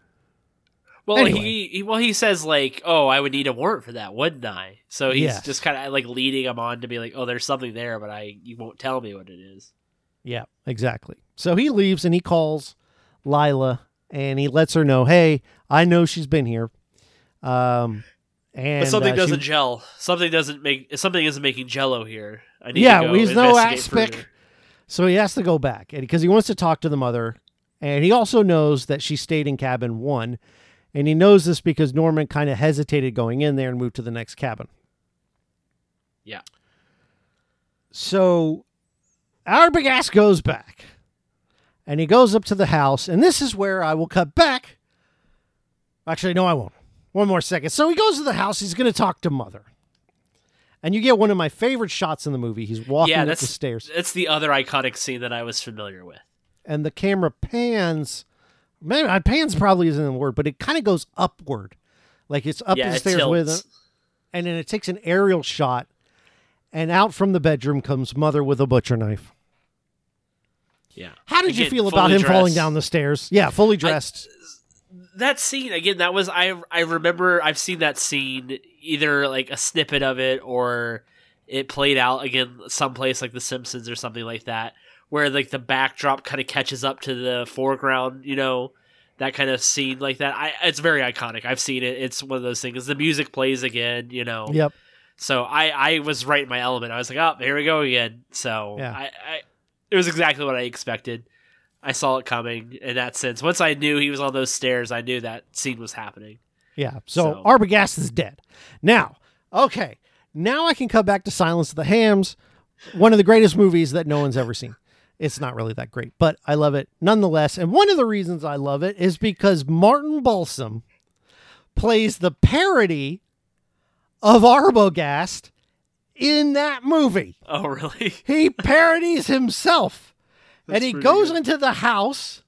Well, Anyway. he, he well he says like, "Oh, I would need a warrant for that, wouldn't I?" So he's Yes. just kind of like leading him on to be like, "Oh, there's something there, but I you won't tell me what it is." Yeah, exactly. So he leaves and he calls Lila and he lets her know, "Hey, I know she's been here." Um and but something uh, doesn't gel. Something doesn't make something isn't making Jello here. I need Yeah, to go he's no aspic. further. So he has to go back because he wants to talk to the mother, and he also knows that she stayed in cabin one, and he knows this because Norman kind of hesitated going in there and moved to the next cabin. Yeah. So Arbogast goes back, and he goes up to the house, and this is where I will cut back. Actually, no, I won't. One more second. So he goes to the house. He's going to talk to mother. And you get one of my favorite shots in the movie. He's walking Yeah, up the stairs That's the other iconic scene that I was familiar with. and the camera pans maybe pans probably isn't the word, but it kind of goes upward, like it's up yeah, the it stairs with it, and then it takes an aerial shot, and out from the bedroom comes mother with a butcher knife. Yeah. How did you feel about him falling down the stairs? Yeah, fully dressed. That scene again that was i i remember i've seen that scene either like a snippet of it or it played out again someplace like the simpsons or something like that where like the backdrop kind of catches up to the foreground you know that kind of scene like that. I it's very iconic. I've seen it. It's one of those things. The music plays again you know. Yep. so i i was right in my element. I was like oh here we go again. So Yeah. I, I it was exactly what i expected I saw it coming in that sense. Once I knew he was on those stairs, I knew that scene was happening. Yeah. So, So- Arbogast is dead. Now, okay. Now I can come back to Silence of the Hams, one of the greatest movies that no one's ever seen. It's not really that great, but I love it nonetheless. And one of the reasons I love it is because Martin Balsam plays the parody of Arbogast in that movie. Oh, really? He parodies himself. And he goes good. into the house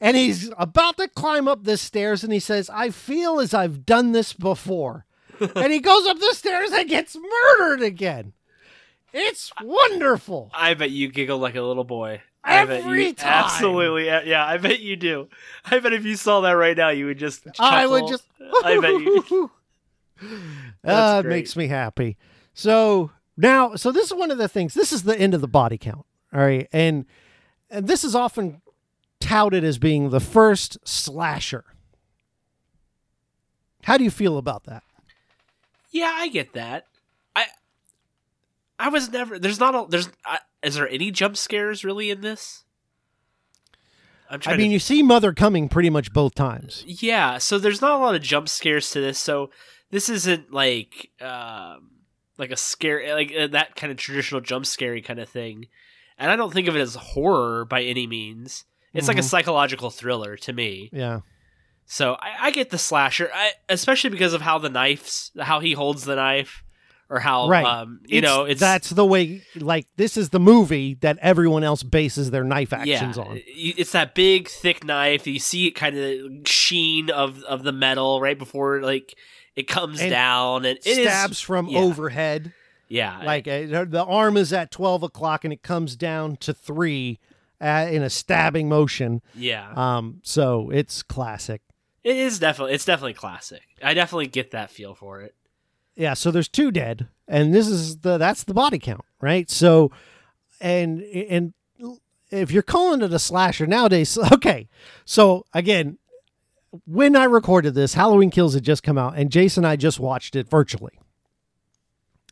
and he's about to climb up the stairs and he says, I feel as I've done this before. [laughs] and he goes up the stairs and gets murdered again. It's wonderful. I bet you giggle like a little boy. I bet Every you, time. Absolutely. Yeah, I bet you do. I bet if you saw that right now, you would just. I would just. [laughs] I bet you. [laughs] Uh, it makes me happy. So now, so this is one of the things. This is the end of the body count. All right, and and this is often touted as being the first slasher. How do you feel about that? Yeah, I get that. I. I was never. There's not a. There's. I, is there any jump scares really in this? I'm trying I mean, to you see Mother coming pretty much both times. Yeah, so there's not a lot of jump scares to this. So this isn't like um like a scare like uh, that kind of traditional jump scary kind of thing. And I don't think of it as horror by any means. It's like a Mhm. psychological thriller to me. Yeah. So I, I get the slasher, I, especially because of how the knives, how he holds the knife, or how Right. um, you know it's that's the way. Like this is the movie that everyone else bases their knife actions yeah, on. It's that big, thick knife. You see it kind of sheen of of the metal right before like it comes And down, and it is Stabs from yeah. overhead. Yeah, Like uh, the arm is at twelve o'clock and it comes down to three uh, in a stabbing motion. yeah. Um, so it's classic. it is definitely it's definitely classic. I definitely get that feel for it. Yeah, so there's two dead, and this is the that's the body count, right? So, and and if you're calling it a slasher nowadays, [laughs] okay. So again, when I recorded this, Halloween Kills had just come out, and Jason and I just watched it virtually.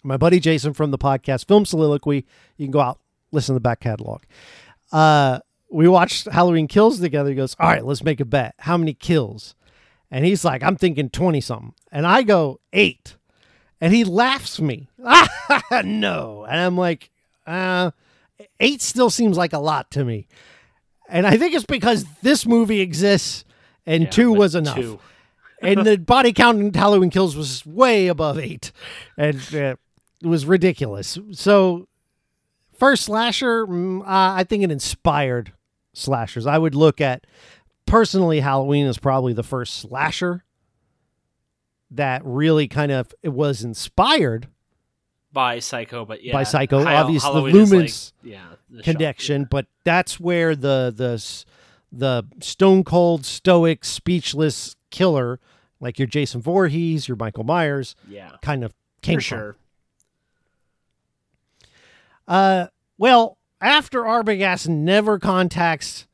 My buddy Jason from the podcast Film Soliloquy, you can go out listen to the back catalog. Uh, we watched Halloween Kills together. He goes, "All right, let's make a bet. How many kills?" And he's like, "I'm thinking twenty something," and I go eight. And he laughs me. [laughs] no. And I'm like, uh, eight still seems like a lot to me. And I think it's because this movie exists and Yeah, two was enough. two. and the [laughs] body count in Halloween Kills was way above eight. And uh, was ridiculous. So, first slasher, mm, uh, I think it inspired slashers. I would look at, personally, Halloween is probably the first slasher that really kind of it was inspired by Psycho, but yeah, by Psycho. Obviously, the Halloween like- Loomis yeah, the shock, connection, but that's where the the the stone cold, stoic, speechless killer, like your Jason Voorhees, your Michael Myers, Yeah, yeah kind of came for from. sure. Uh, well, after Arbogast never contacts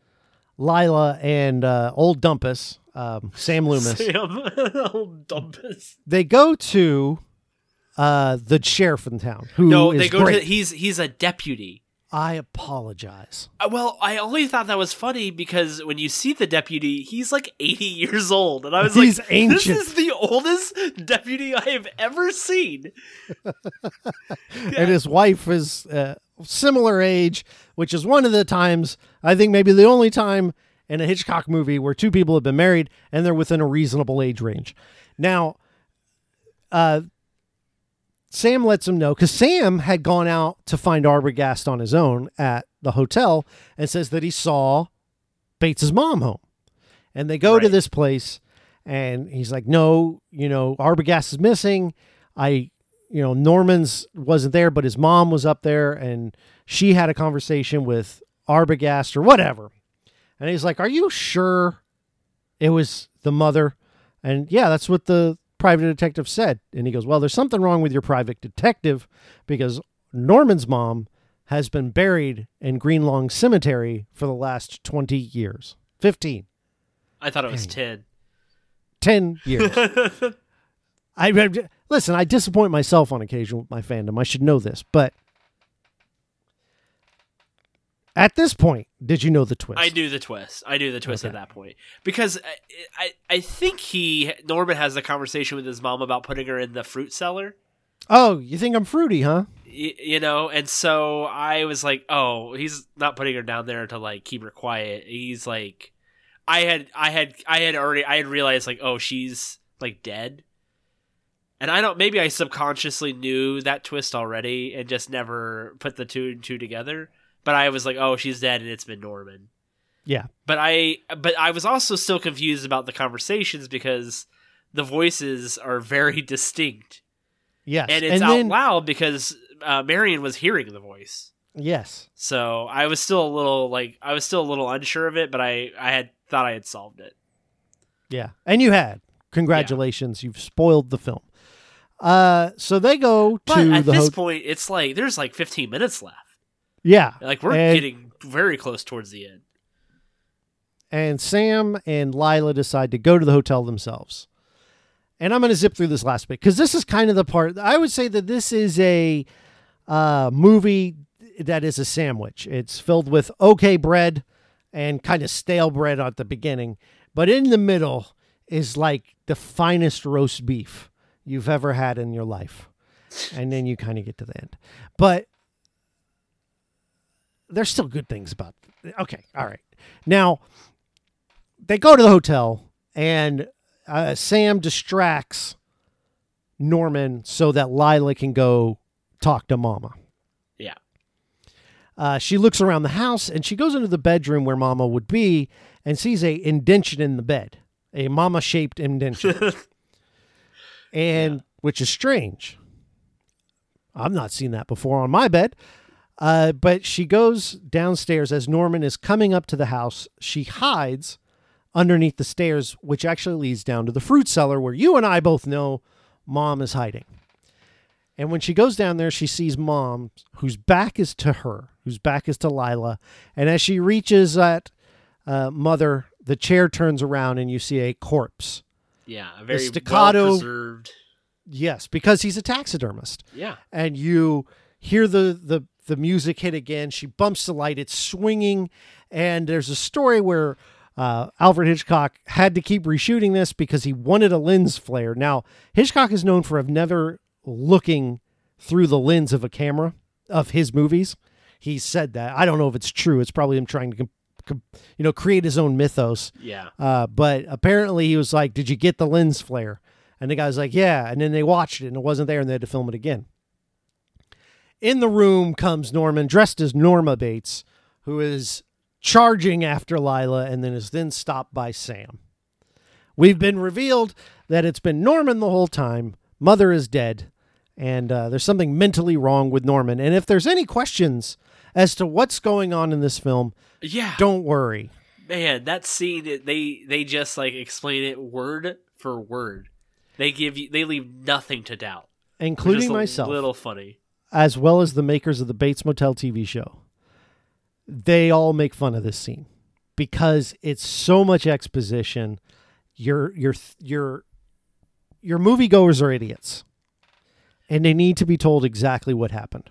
Lila and uh, old Dumpus, um, Sam Loomis, [laughs] Sam, [laughs] old dumpus. they go to uh, the sheriff in town, who No, they go great. to. He's he's a deputy. I apologize. Uh, Well, I only thought that was funny because when you see the deputy, he's like 80 years old. And I was He's like, ancient. this is the oldest deputy I have ever seen. [laughs] and his wife is uh, similar age, which is one of the times I think maybe the only time in a Hitchcock movie where two people have been married and they're within a reasonable age range. Now, uh, Sam lets him know because Sam had gone out to find Arbogast on his own at the hotel and says that he saw Bates's mom home. And they go to this place, and he's like, "No, you know, Arbogast is missing. I, you know, Norman's wasn't there, but his mom was up there, and she had a conversation with Arbogast or whatever." And he's like, "Are you sure it was the mother?" And yeah, that's what the private detective said. And he goes, "Well, there's something wrong with your private detective because Norman's mom has been buried in Greenlawn Cemetery for the last 20 years. 15. I thought it was ten. 10 years. [laughs] I, I- listen, I disappoint myself on occasion with my fandom. I should know this, but at this point, did you know the twist? I knew the twist. I knew the twist at that point because I, I I think he Norman has a conversation with his mom about putting her in the fruit cellar. Oh, you think I'm fruity, huh? y- you know and so i was like oh he's not putting her down there to like keep her quiet he's like i had i had i had already i had realized like oh she's like dead and i don't maybe i subconsciously knew that twist already and just never put the two and two together but i was like oh she's dead and it's been norman Yeah. but i but i was also still confused about the conversations because the voices are very [laughs] distinct Yes. and it's out then, loud because uh, Marion was hearing the voice. Yes. So I was still a little like I was still a little unsure of it, but I I had thought I had solved it. Yeah. And you had. Congratulations. You've spoiled the film. Uh, so they go to But at the this point, it's like there's like 15 minutes left. Yeah, Like we're And- getting very close towards the end. and Sam and Lila decide to go to the hotel themselves. And I'm going to zip through this last bit because this is kind of the part. I would say that this is a uh, movie that is a sandwich. It's filled with okay bread and kind of stale bread at the beginning, but in the middle is like the finest roast beef you've ever had in your life. And then you kind of get to the end. But there's still good things about Okay, all right. Now, they go to the hotel and uh, Sam distracts Norman so that Lila can go talk to Mama. Yeah. Uh, she looks around the house and she goes into the bedroom where Mama would be and sees a indention in the bed, a Mama shaped indention, [laughs] and which is strange. I've not seen that before on my bed. Uh, but she goes downstairs as Norman is coming up to the house. She hides underneath the stairs, which actually leads down to the fruit cellar where you and I both know mom is hiding. And when she goes down there, she sees mom, whose back is to her, whose back is to Lila. And as she reaches at uh, mother, the chair turns around and you see a corpse. Yeah, a very staccato- well preserved. Yes, because he's a taxidermist. Yeah. and you hear the the the music hit again. She bumps the light. It's swinging, and there's a story where uh, Alfred Hitchcock had to keep reshooting this because he wanted a lens flare. Now Hitchcock is known for never looking through the lens of a camera of his movies. He said that. I don't know if it's true. It's probably him trying to, com- com- you know, create his own mythos. Yeah. Uh, but apparently he was like, "Did you get the lens flare?" And the guy's like, "Yeah." And then they watched it and it wasn't there, and they had to film it again. In the room comes Norman, dressed as Norma Bates, who is charging after Lila and then is then stopped by Sam. We've been revealed that it's been Norman the whole time. Mother is dead, and uh, there's something mentally wrong with Norman. And if there's any questions as to what's going on in this film, Yeah. don't worry. Man, that scene they they just like explain it word for word. They give you they leave nothing to doubt. Including a myself. little funny. As well as the makers of the Bates Motel TV show, they all make fun of this scene because it's so much exposition. Your your your your moviegoers are idiots, and they need to be told exactly what happened.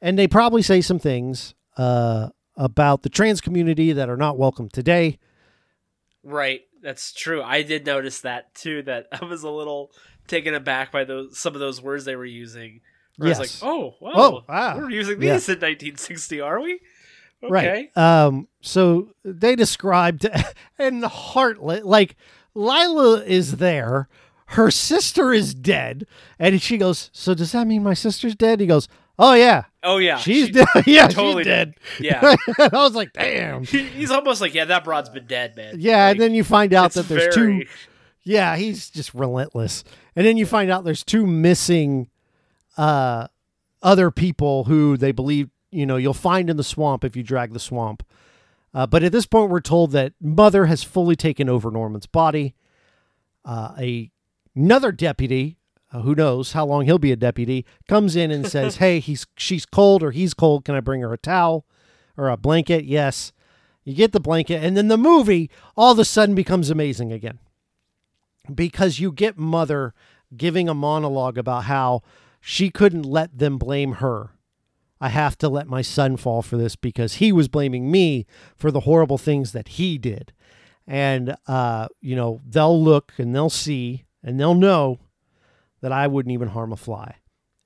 And they probably say some things uh, about the trans community that are not welcome today. Right, that's true. I did notice that too. That [laughs] I was a little taken aback by those some of those words they were using. Where I was Yes. like, oh, wow, Oh, wow. we're using Yeah. these in 1960, are we? Okay. Right. Um, so they described [laughs] and heartless like Lila is there, her sister is dead, and she goes, So does that mean my sister's dead? He goes, Oh yeah, Oh yeah, she's she- [laughs] dead. yeah, [laughs] totally she's dead. Yeah, I was like, damn. He's almost like, yeah, that broad's been dead, man. Yeah, Like, and then you find out that there's very- two. Yeah, he's just relentless. And then you find out there's two missing uh other people who they believe, you know, you'll find in the swamp if you drag the swamp. Uh, but at this point we're told that mother has fully taken over Norman's body. Uh, a another deputy, uh, who knows how long he'll be a deputy, comes in and says, [laughs] "Hey, he's she's cold or he's cold. Can I bring her a towel or a blanket?" Yes. You get the blanket, and then the movie all of a sudden becomes amazing again because you get Mother giving a monologue about how she couldn't let them blame her. I have to let my son fall for this because he was blaming me for the horrible things that he did. And, uh, you know, they'll look and they'll see and they'll know that I wouldn't even harm a fly.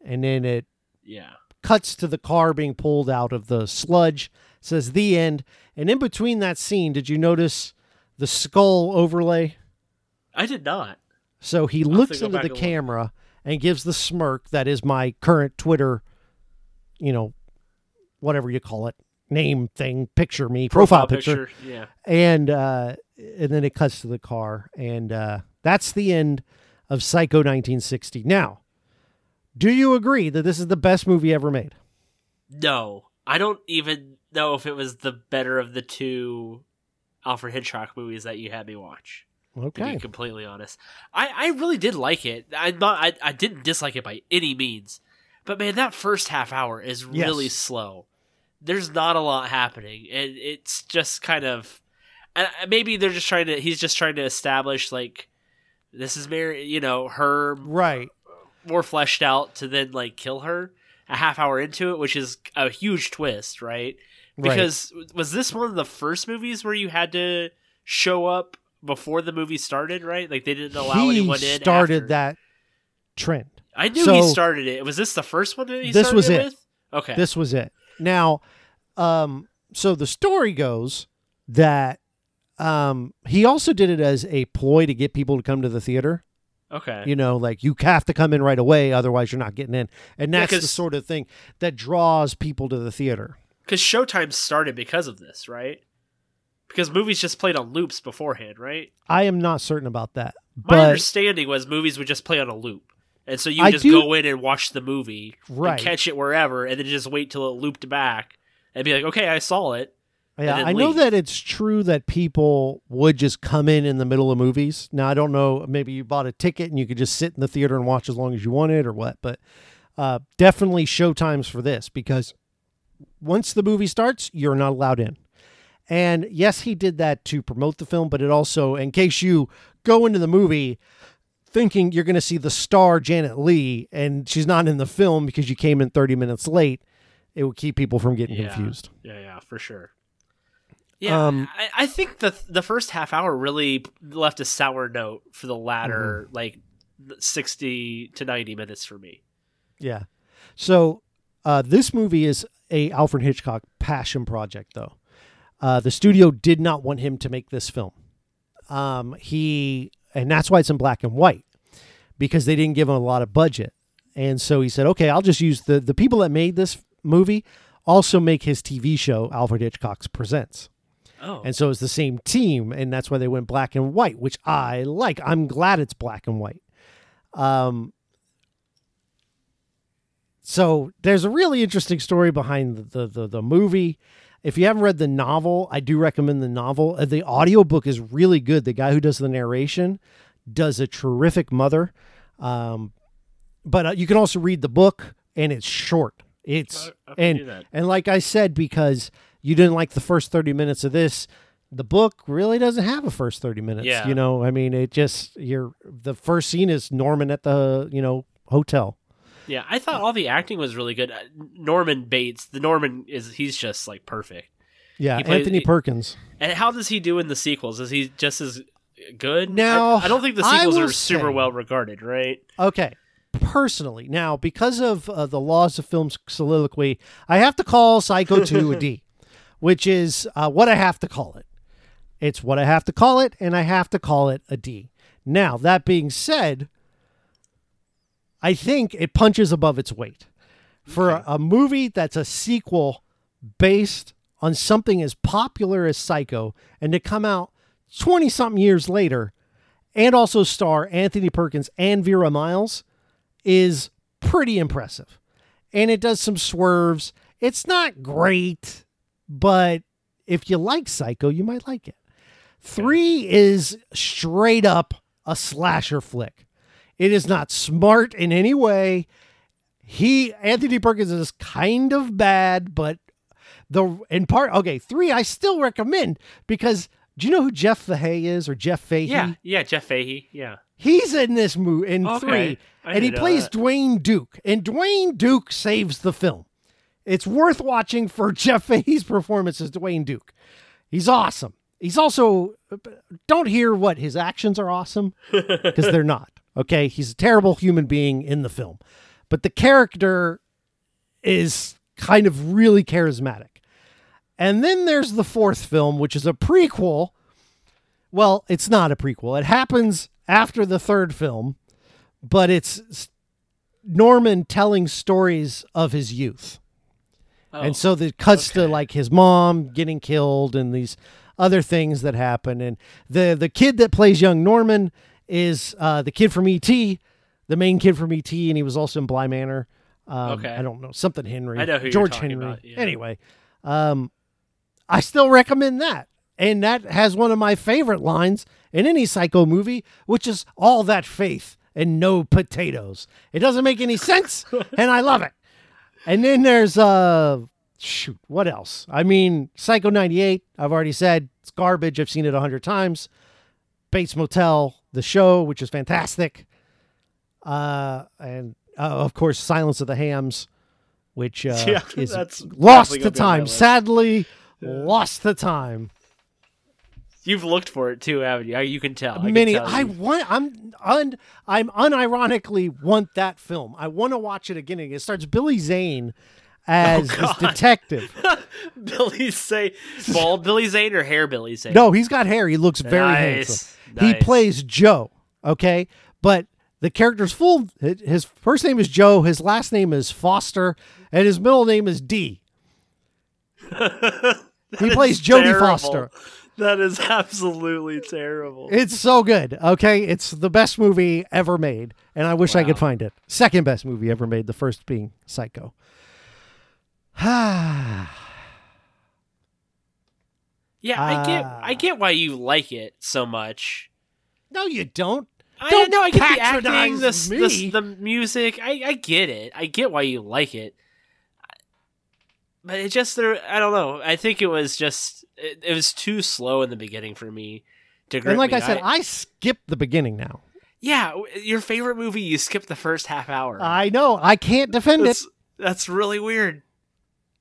And then it Yeah. cuts to the car being pulled out of the sludge, says the end. And in between that scene, did you notice the skull overlay? I did not. So he have looks into the camera. look. And gives the smirk that is my current Twitter, you know, whatever you call it, name thing, picture me, profile, picture. Yeah. And uh and then it cuts to the car and uh that's the end of Psycho 1960. Now, do you agree that this is the best movie ever made? No, I don't even know if it was the better of the two Alfred Hitchcock movies that you had me watch. To Okay. be completely honest, I, I really did like it. I'm not. I, I didn't dislike it by any means, but man, that first half hour is Yes. really slow. There's not a lot happening, and it's just kind of. And maybe they're just trying to. He's just trying to establish like, this is Mary. You know, her Right. more fleshed out to then like kill her a half hour into it, which is a huge twist, right? Right. Because was this one of the first movies where you had to show up before the movie started, right? Like they didn't allow he anyone in. started after. that trend. I knew so- he started it. Was this the first one that he This started was it it. with? Okay. This was it. Now, um, so the story goes that um, he also did it as a ploy to get people to come to the theater. okay. You know, like you have to come in right away, otherwise you're not getting in. And Yeah, that's the 'cause- sort of thing that draws people to the theater. Because Showtime started because of this, right? Because movies just played on loops beforehand, right? I am not certain about that, My understanding was movies would just play on a loop. And so you I just do- go in and watch the movie Right. and catch it wherever and then just wait till it looped back and be like, okay, I saw it. yeah, I know that it's true that people would just come in in the middle of movies. Now I don't know, maybe you bought a ticket and you could just sit in the theater and watch as long as you wanted or what, but uh, definitely showtimes for this because once the movie starts, you're not allowed in. And yes, he did that to promote the film, but it also, in case you go into the movie thinking you're going to see the star Janet Leigh and she's not in the film because you came in 30 minutes late, it would keep people from getting Yeah. confused. Yeah, yeah, for sure. Yeah, Um, I, I think the the first half hour really left a sour note for the latter, Mm-hmm. like sixty to ninety minutes for me. Yeah. So uh, this movie is a Alfred Hitchcock passion project, though. Uh, the studio did not want him to make this film. Um, he and that's why it's in black and white because they didn't give him a lot of budget, and so he said, "Okay, I'll just use the the people that made this movie also make his TV show Alfred Hitchcock's Presents." Oh, And so it's the same team, and that's why they went black and white, which I like. I'm glad it's black and white. Um, so there's a really interesting story behind the, the, the, the movie. If you haven't read the novel, I do recommend the novel. Uh, The audiobook is really good. The guy who does the narration does a terrific mother. Um, but uh, you can also read the book, and it's short. It's I- I and and like I said, because you didn't like the first thirty minutes of this, the book really doesn't have a first thirty minutes. Yeah. You know, I mean, it just you're the first scene is Norman at the you know hotel. Yeah. I thought all the acting was really good. Uh, Norman Bates, the Norman is he's just like perfect. Yeah, plays- Anthony Perkins. And how does he do in the sequels? Is he just as good? Now, I, I don't think the sequels are super say- well regarded, right? Okay. Personally, now because of uh, the laws of film soliloquy, I have to call Psycho 2 a D, [laughs] which is uh, what I have to call it. It's what I have to call it, and I have to call it a D. Now, that being said, I think it punches above its weight. for a, a movie that's a sequel based on something as popular as Psycho and to come out 20 something years later and also star Anthony Perkins and Vera Miles is pretty impressive. And it does some swerves. It's not great, but if you like Psycho, you might like it. Three is straight up a slasher flick. It is not smart in any way. He Anthony Perkins is kind of bad, but the in part okay, three I still recommend because do you know who Jeff Fahey is or Jeff Fahey? Yeah, yeah, Jeff Fahey. Yeah. He's in this movie in Okay. three, I and he plays that. Duane Duke, and Duane Duke saves the film. It's worth watching for [laughs] Jeff Fahey's performance as Duane Duke. He's awesome. He's also don't hear what his actions are awesome because they're not. Okay, he's a terrible human being in the film, but the character is kind of really charismatic. And then there's the fourth film, which is a prequel. Well, it's not a prequel. It happens after the third film, but it's Norman telling stories of his youth. Oh, And so it cuts to like his mom getting killed and these other things that happen. And the the kid that plays young Norman is uh, the kid from E.T., the main kid from E.T., and he was also in Bly Manor. Um, Okay. I don't know something Henry. I know who you're George talking Henry. about, yeah. Anyway, um, I still recommend that, and that has one of my favorite lines in any Psycho movie, which is all that faith and no potatoes. It doesn't make any sense, [laughs] and I love it. And then there's uh shoot, what else? I mean, Psycho 98, I've already said it's garbage. I've seen it a hundred times. Bates Motel, the show, which is fantastic. Uh and uh, of course Silence of the Hams, which uh, [laughs] Yeah, [laughs] is that's lost definitely to gonna be on my time. list. Sadly, lost to time. You've looked for it too, haven't you? You can tell. I can Many tell I you- want I'm un I'm unironically want that film. I want to watch it again. It starts Billy Zane as oh, this Oh, God. detective. [laughs] Billy say bald Billy Zane or hair Billy Zane? No, he's got hair. He looks very Nice. handsome. He plays Joe, okay? But the character's full his first name is Joe, his last name is Foster, and his middle name is D. [laughs] he plays Jodie Terrible. Foster. That is absolutely terrible. It's so good. Okay, it's the best movie ever made, and I wish I could find it. Second best movie ever made. The first being Psycho. Ah, [sighs] yeah, I get, Ah. I get why you like it so much. no, you don't. I Don't know I get the acting, the, the the music. I, I get it. I get why you like it. But it just there. I don't know. I think it was just it, it was too slow in the beginning for me to grip And like me. I said, I skipped the beginning now. yeah, your favorite movie, you skipped the first half hour. I know. I can't defend it. that's, that's really weird.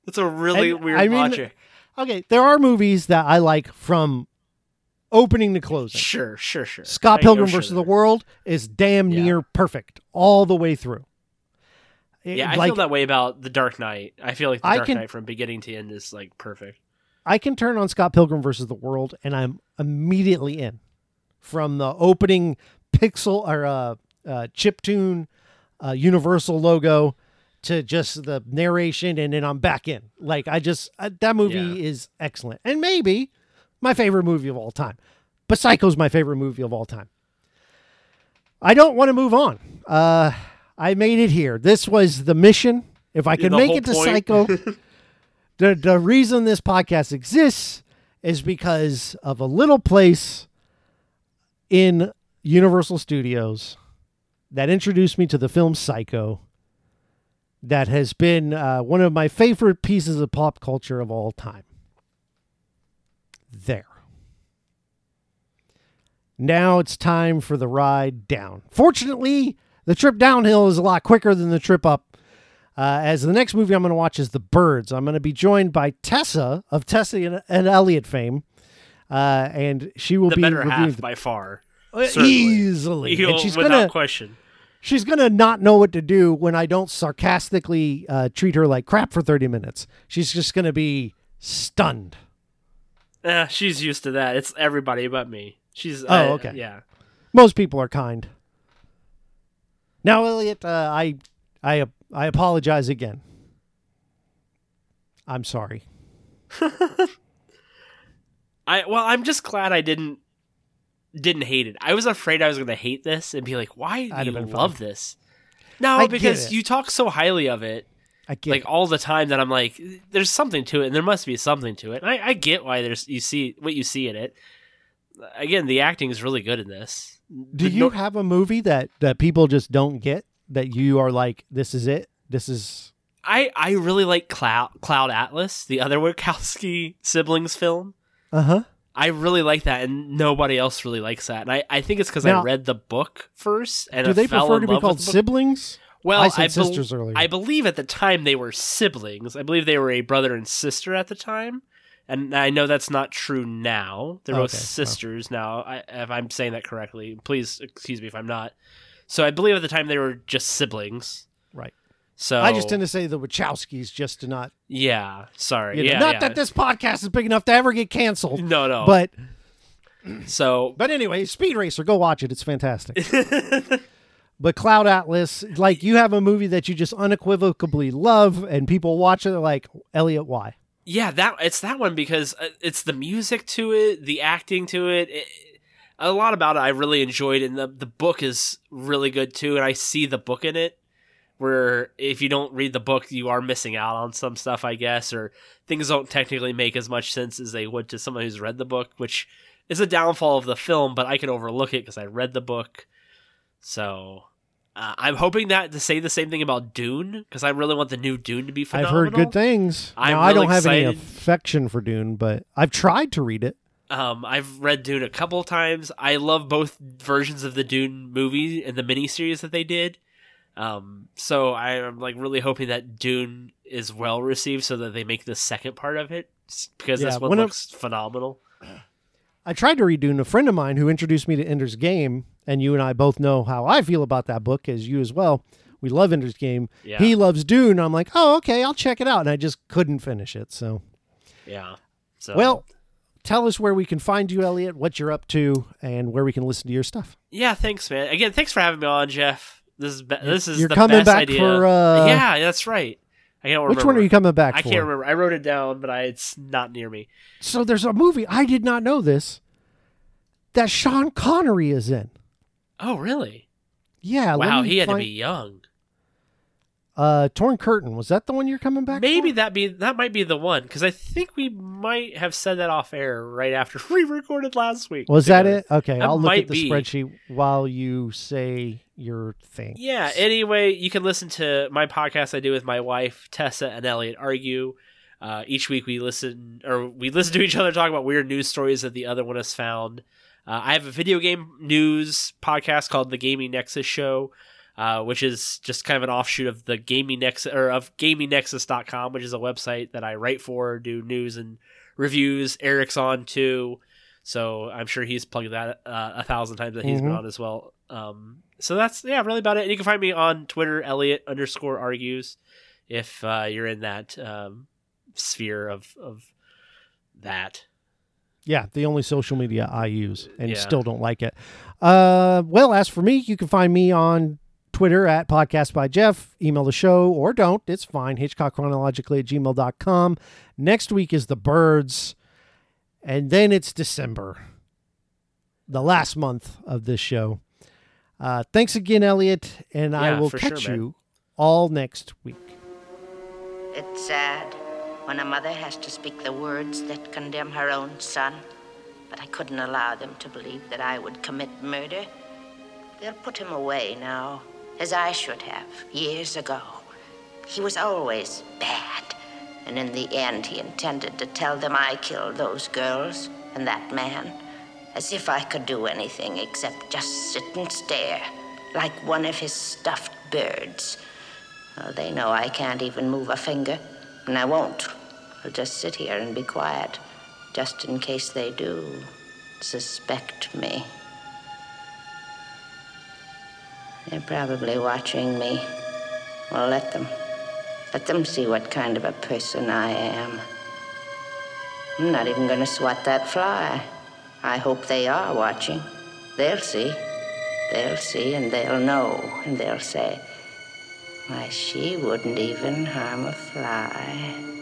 That's a really And, weird I mean, logic. Okay, there are movies that I like from opening to closing. Sure, sure, sure. Scott I- Pilgrim sure versus the. World is damn Yeah. near perfect all the way through. It- Yeah, I like, feel that way about The Dark Knight. I feel like The Dark can- Knight from beginning to end is like perfect. I can turn on Scott Pilgrim versus the World and I'm immediately in. From the opening pixel or uh, uh, chiptune uh, Universal logo to just the narration, and then I'm back in. Like I just that movie Yeah. is excellent, and maybe my favorite movie of all time. But Psycho's my favorite movie of all time. I don't want to move on. Uh, I made it here. This was the mission. If I can make it to point. Psycho, [laughs] the the reason this podcast exists is because of a little place in Universal Studios that introduced me to the film Psycho. That has been uh, one of my favorite pieces of pop culture of all time. There. Now it's time for the ride down. Fortunately, the trip downhill is a lot quicker than the trip up. Uh, as the next movie I'm going to watch is The Birds. I'm going to be joined by Tessa of Tessa and, and Elliot fame, uh, and she will The be better half the- by far. uh, certainly. easily. You'll- And she's without gonna question. She's gonna not know what to do when I don't sarcastically uh, treat her like crap for 30 minutes. She's just gonna be stunned. Eh, she's used to that. It's everybody but me. She's Oh, uh, okay. Yeah. Most people are kind. Now, Elliot, uh, I I I apologize again. I'm sorry. [laughs] I well, I'm just glad I didn't didn't hate it. I was afraid I was going to hate this and be like, "Why do I'd you love fine. this?" No, I because you talk so highly of it, I get like it. all the time, that I'm like, "There's something to it, and there must be something to it." And I, I get why there's you see what you see in it. Again, the acting is really good in this. Do The you no- have a movie that that people just don't get that you are like, this is it. This is I I really like Cloud Cloud Atlas, the other Wachowski siblings film. uh huh. I really like that, and nobody else really likes that. And I, I think it's because I read the book first, and Do they prefer to be called with the book. siblings? Well, I sisters earlier. I believe at the time they were siblings. I believe they were a brother and sister at the time, and I know that's not true now. They're both Okay, well. sisters now. I, if I'm saying that correctly, please excuse me if I'm not. So I believe at the time they were just siblings. So I just tend to say the Wachowskis just to not. yeah. Sorry. You know, yeah. not yeah. that this podcast is big enough to ever get canceled. No, no. But so but anyway, Speed Racer, go watch it. It's fantastic. [laughs] but Cloud Atlas, like you have a movie that you just unequivocally love, and people watch it, they're like, Elliot, why? Yeah, that it's that one because uh, it's the music to it, the acting to it. it a lot about it I really enjoyed, and the the book is really good too. And I see the book in it, where if you don't read the book, you are missing out on some stuff, I guess, or things don't technically make as much sense as they would to someone who's read the book, which is a downfall of the film. But I can overlook it because I read the book. So uh, I'm hoping that to say the same thing about Dune because I really want the new Dune to be phenomenal. I've heard good things. I'm now, I don't have any affection for Dune, but I've tried to read it. Um, I've read Dune a couple times. I love both versions of the Dune movie and the miniseries that they did. Um, so I'm like really hoping that Dune is well received so that they make the second part of it because Yeah, this one looks phenomenal. I tried to read Dune. A friend of mine who introduced me to Ender's Game, and you and I both know how I feel about that book, as you as well. We love Ender's Game. Yeah. He loves Dune. I'm like, oh, okay, I'll check it out. And I just couldn't finish it. So, Yeah. So well, tell us where we can find you, Elliot, what you're up to, and where we can listen to your stuff. yeah, thanks, man. Again, thanks for having me on, Jeff. This is be- this is you're the coming best back idea. for, uh, yeah, that's right. I can't Which remember. one are you coming back for? I for? can't remember. I wrote it down, but I, it's not near me. So there's a movie I did not know this that Sean Connery is in. Oh, really? Yeah. wow, he had find- to be young. Uh, Torn Curtain. Was that the one you're coming back? Maybe for? that be that might be the one because I think we might have said that off air right after [laughs] we recorded last week. Was that it? Okay, That I'll look at the be. spreadsheet while you say your thing. Yeah. Anyway, you can listen to my podcast I do with my wife Tessa and Elliot argue. Uh, each week we listen or we listen to each other talk about weird news stories that the other one has found. Uh, I have a video game news podcast called the Gaming Nexus Show, uh, which is just kind of an offshoot of the Gaming Nexus or of GamingNexus.com, which is a website that I write for, do news and reviews. Eric's on too, so I'm sure he's plugged that uh, a thousand times that he's been Mhm. on as well. Um, so that's yeah, really about it. And you can find me on Twitter, Elliot underscore argues, if uh, you're in that um, sphere of of that. Yeah, the only social media I use and Yeah. still don't like it. Uh, well, as for me, you can find me on Twitter at podcast by Jeff. Email the show or don't. It's fine. Hitchcock chronologically at gmail.com. Next week is the birds. And then it's December, the last month of this show. Uh, thanks again, Elliot. And I will for sure, catch man. you all next week. It's sad when a mother has to speak the words that condemn her own son. But I couldn't allow them to believe that I would commit murder. They'll put him away now, as I should have, years ago. He was always bad. And in the end, he intended to tell them I killed those girls and that man. As if I could do anything except just sit and stare, like one of his stuffed birds. Well, they know I can't even move a finger, and I won't. I'll just sit here and be quiet, just in case they do suspect me. They're probably watching me. Well, let them. Let them see what kind of a person I am. I'm not even going to swat that fly. I hope they are watching. They'll see. They'll see and they'll know, and they'll say, why, she wouldn't even harm a fly.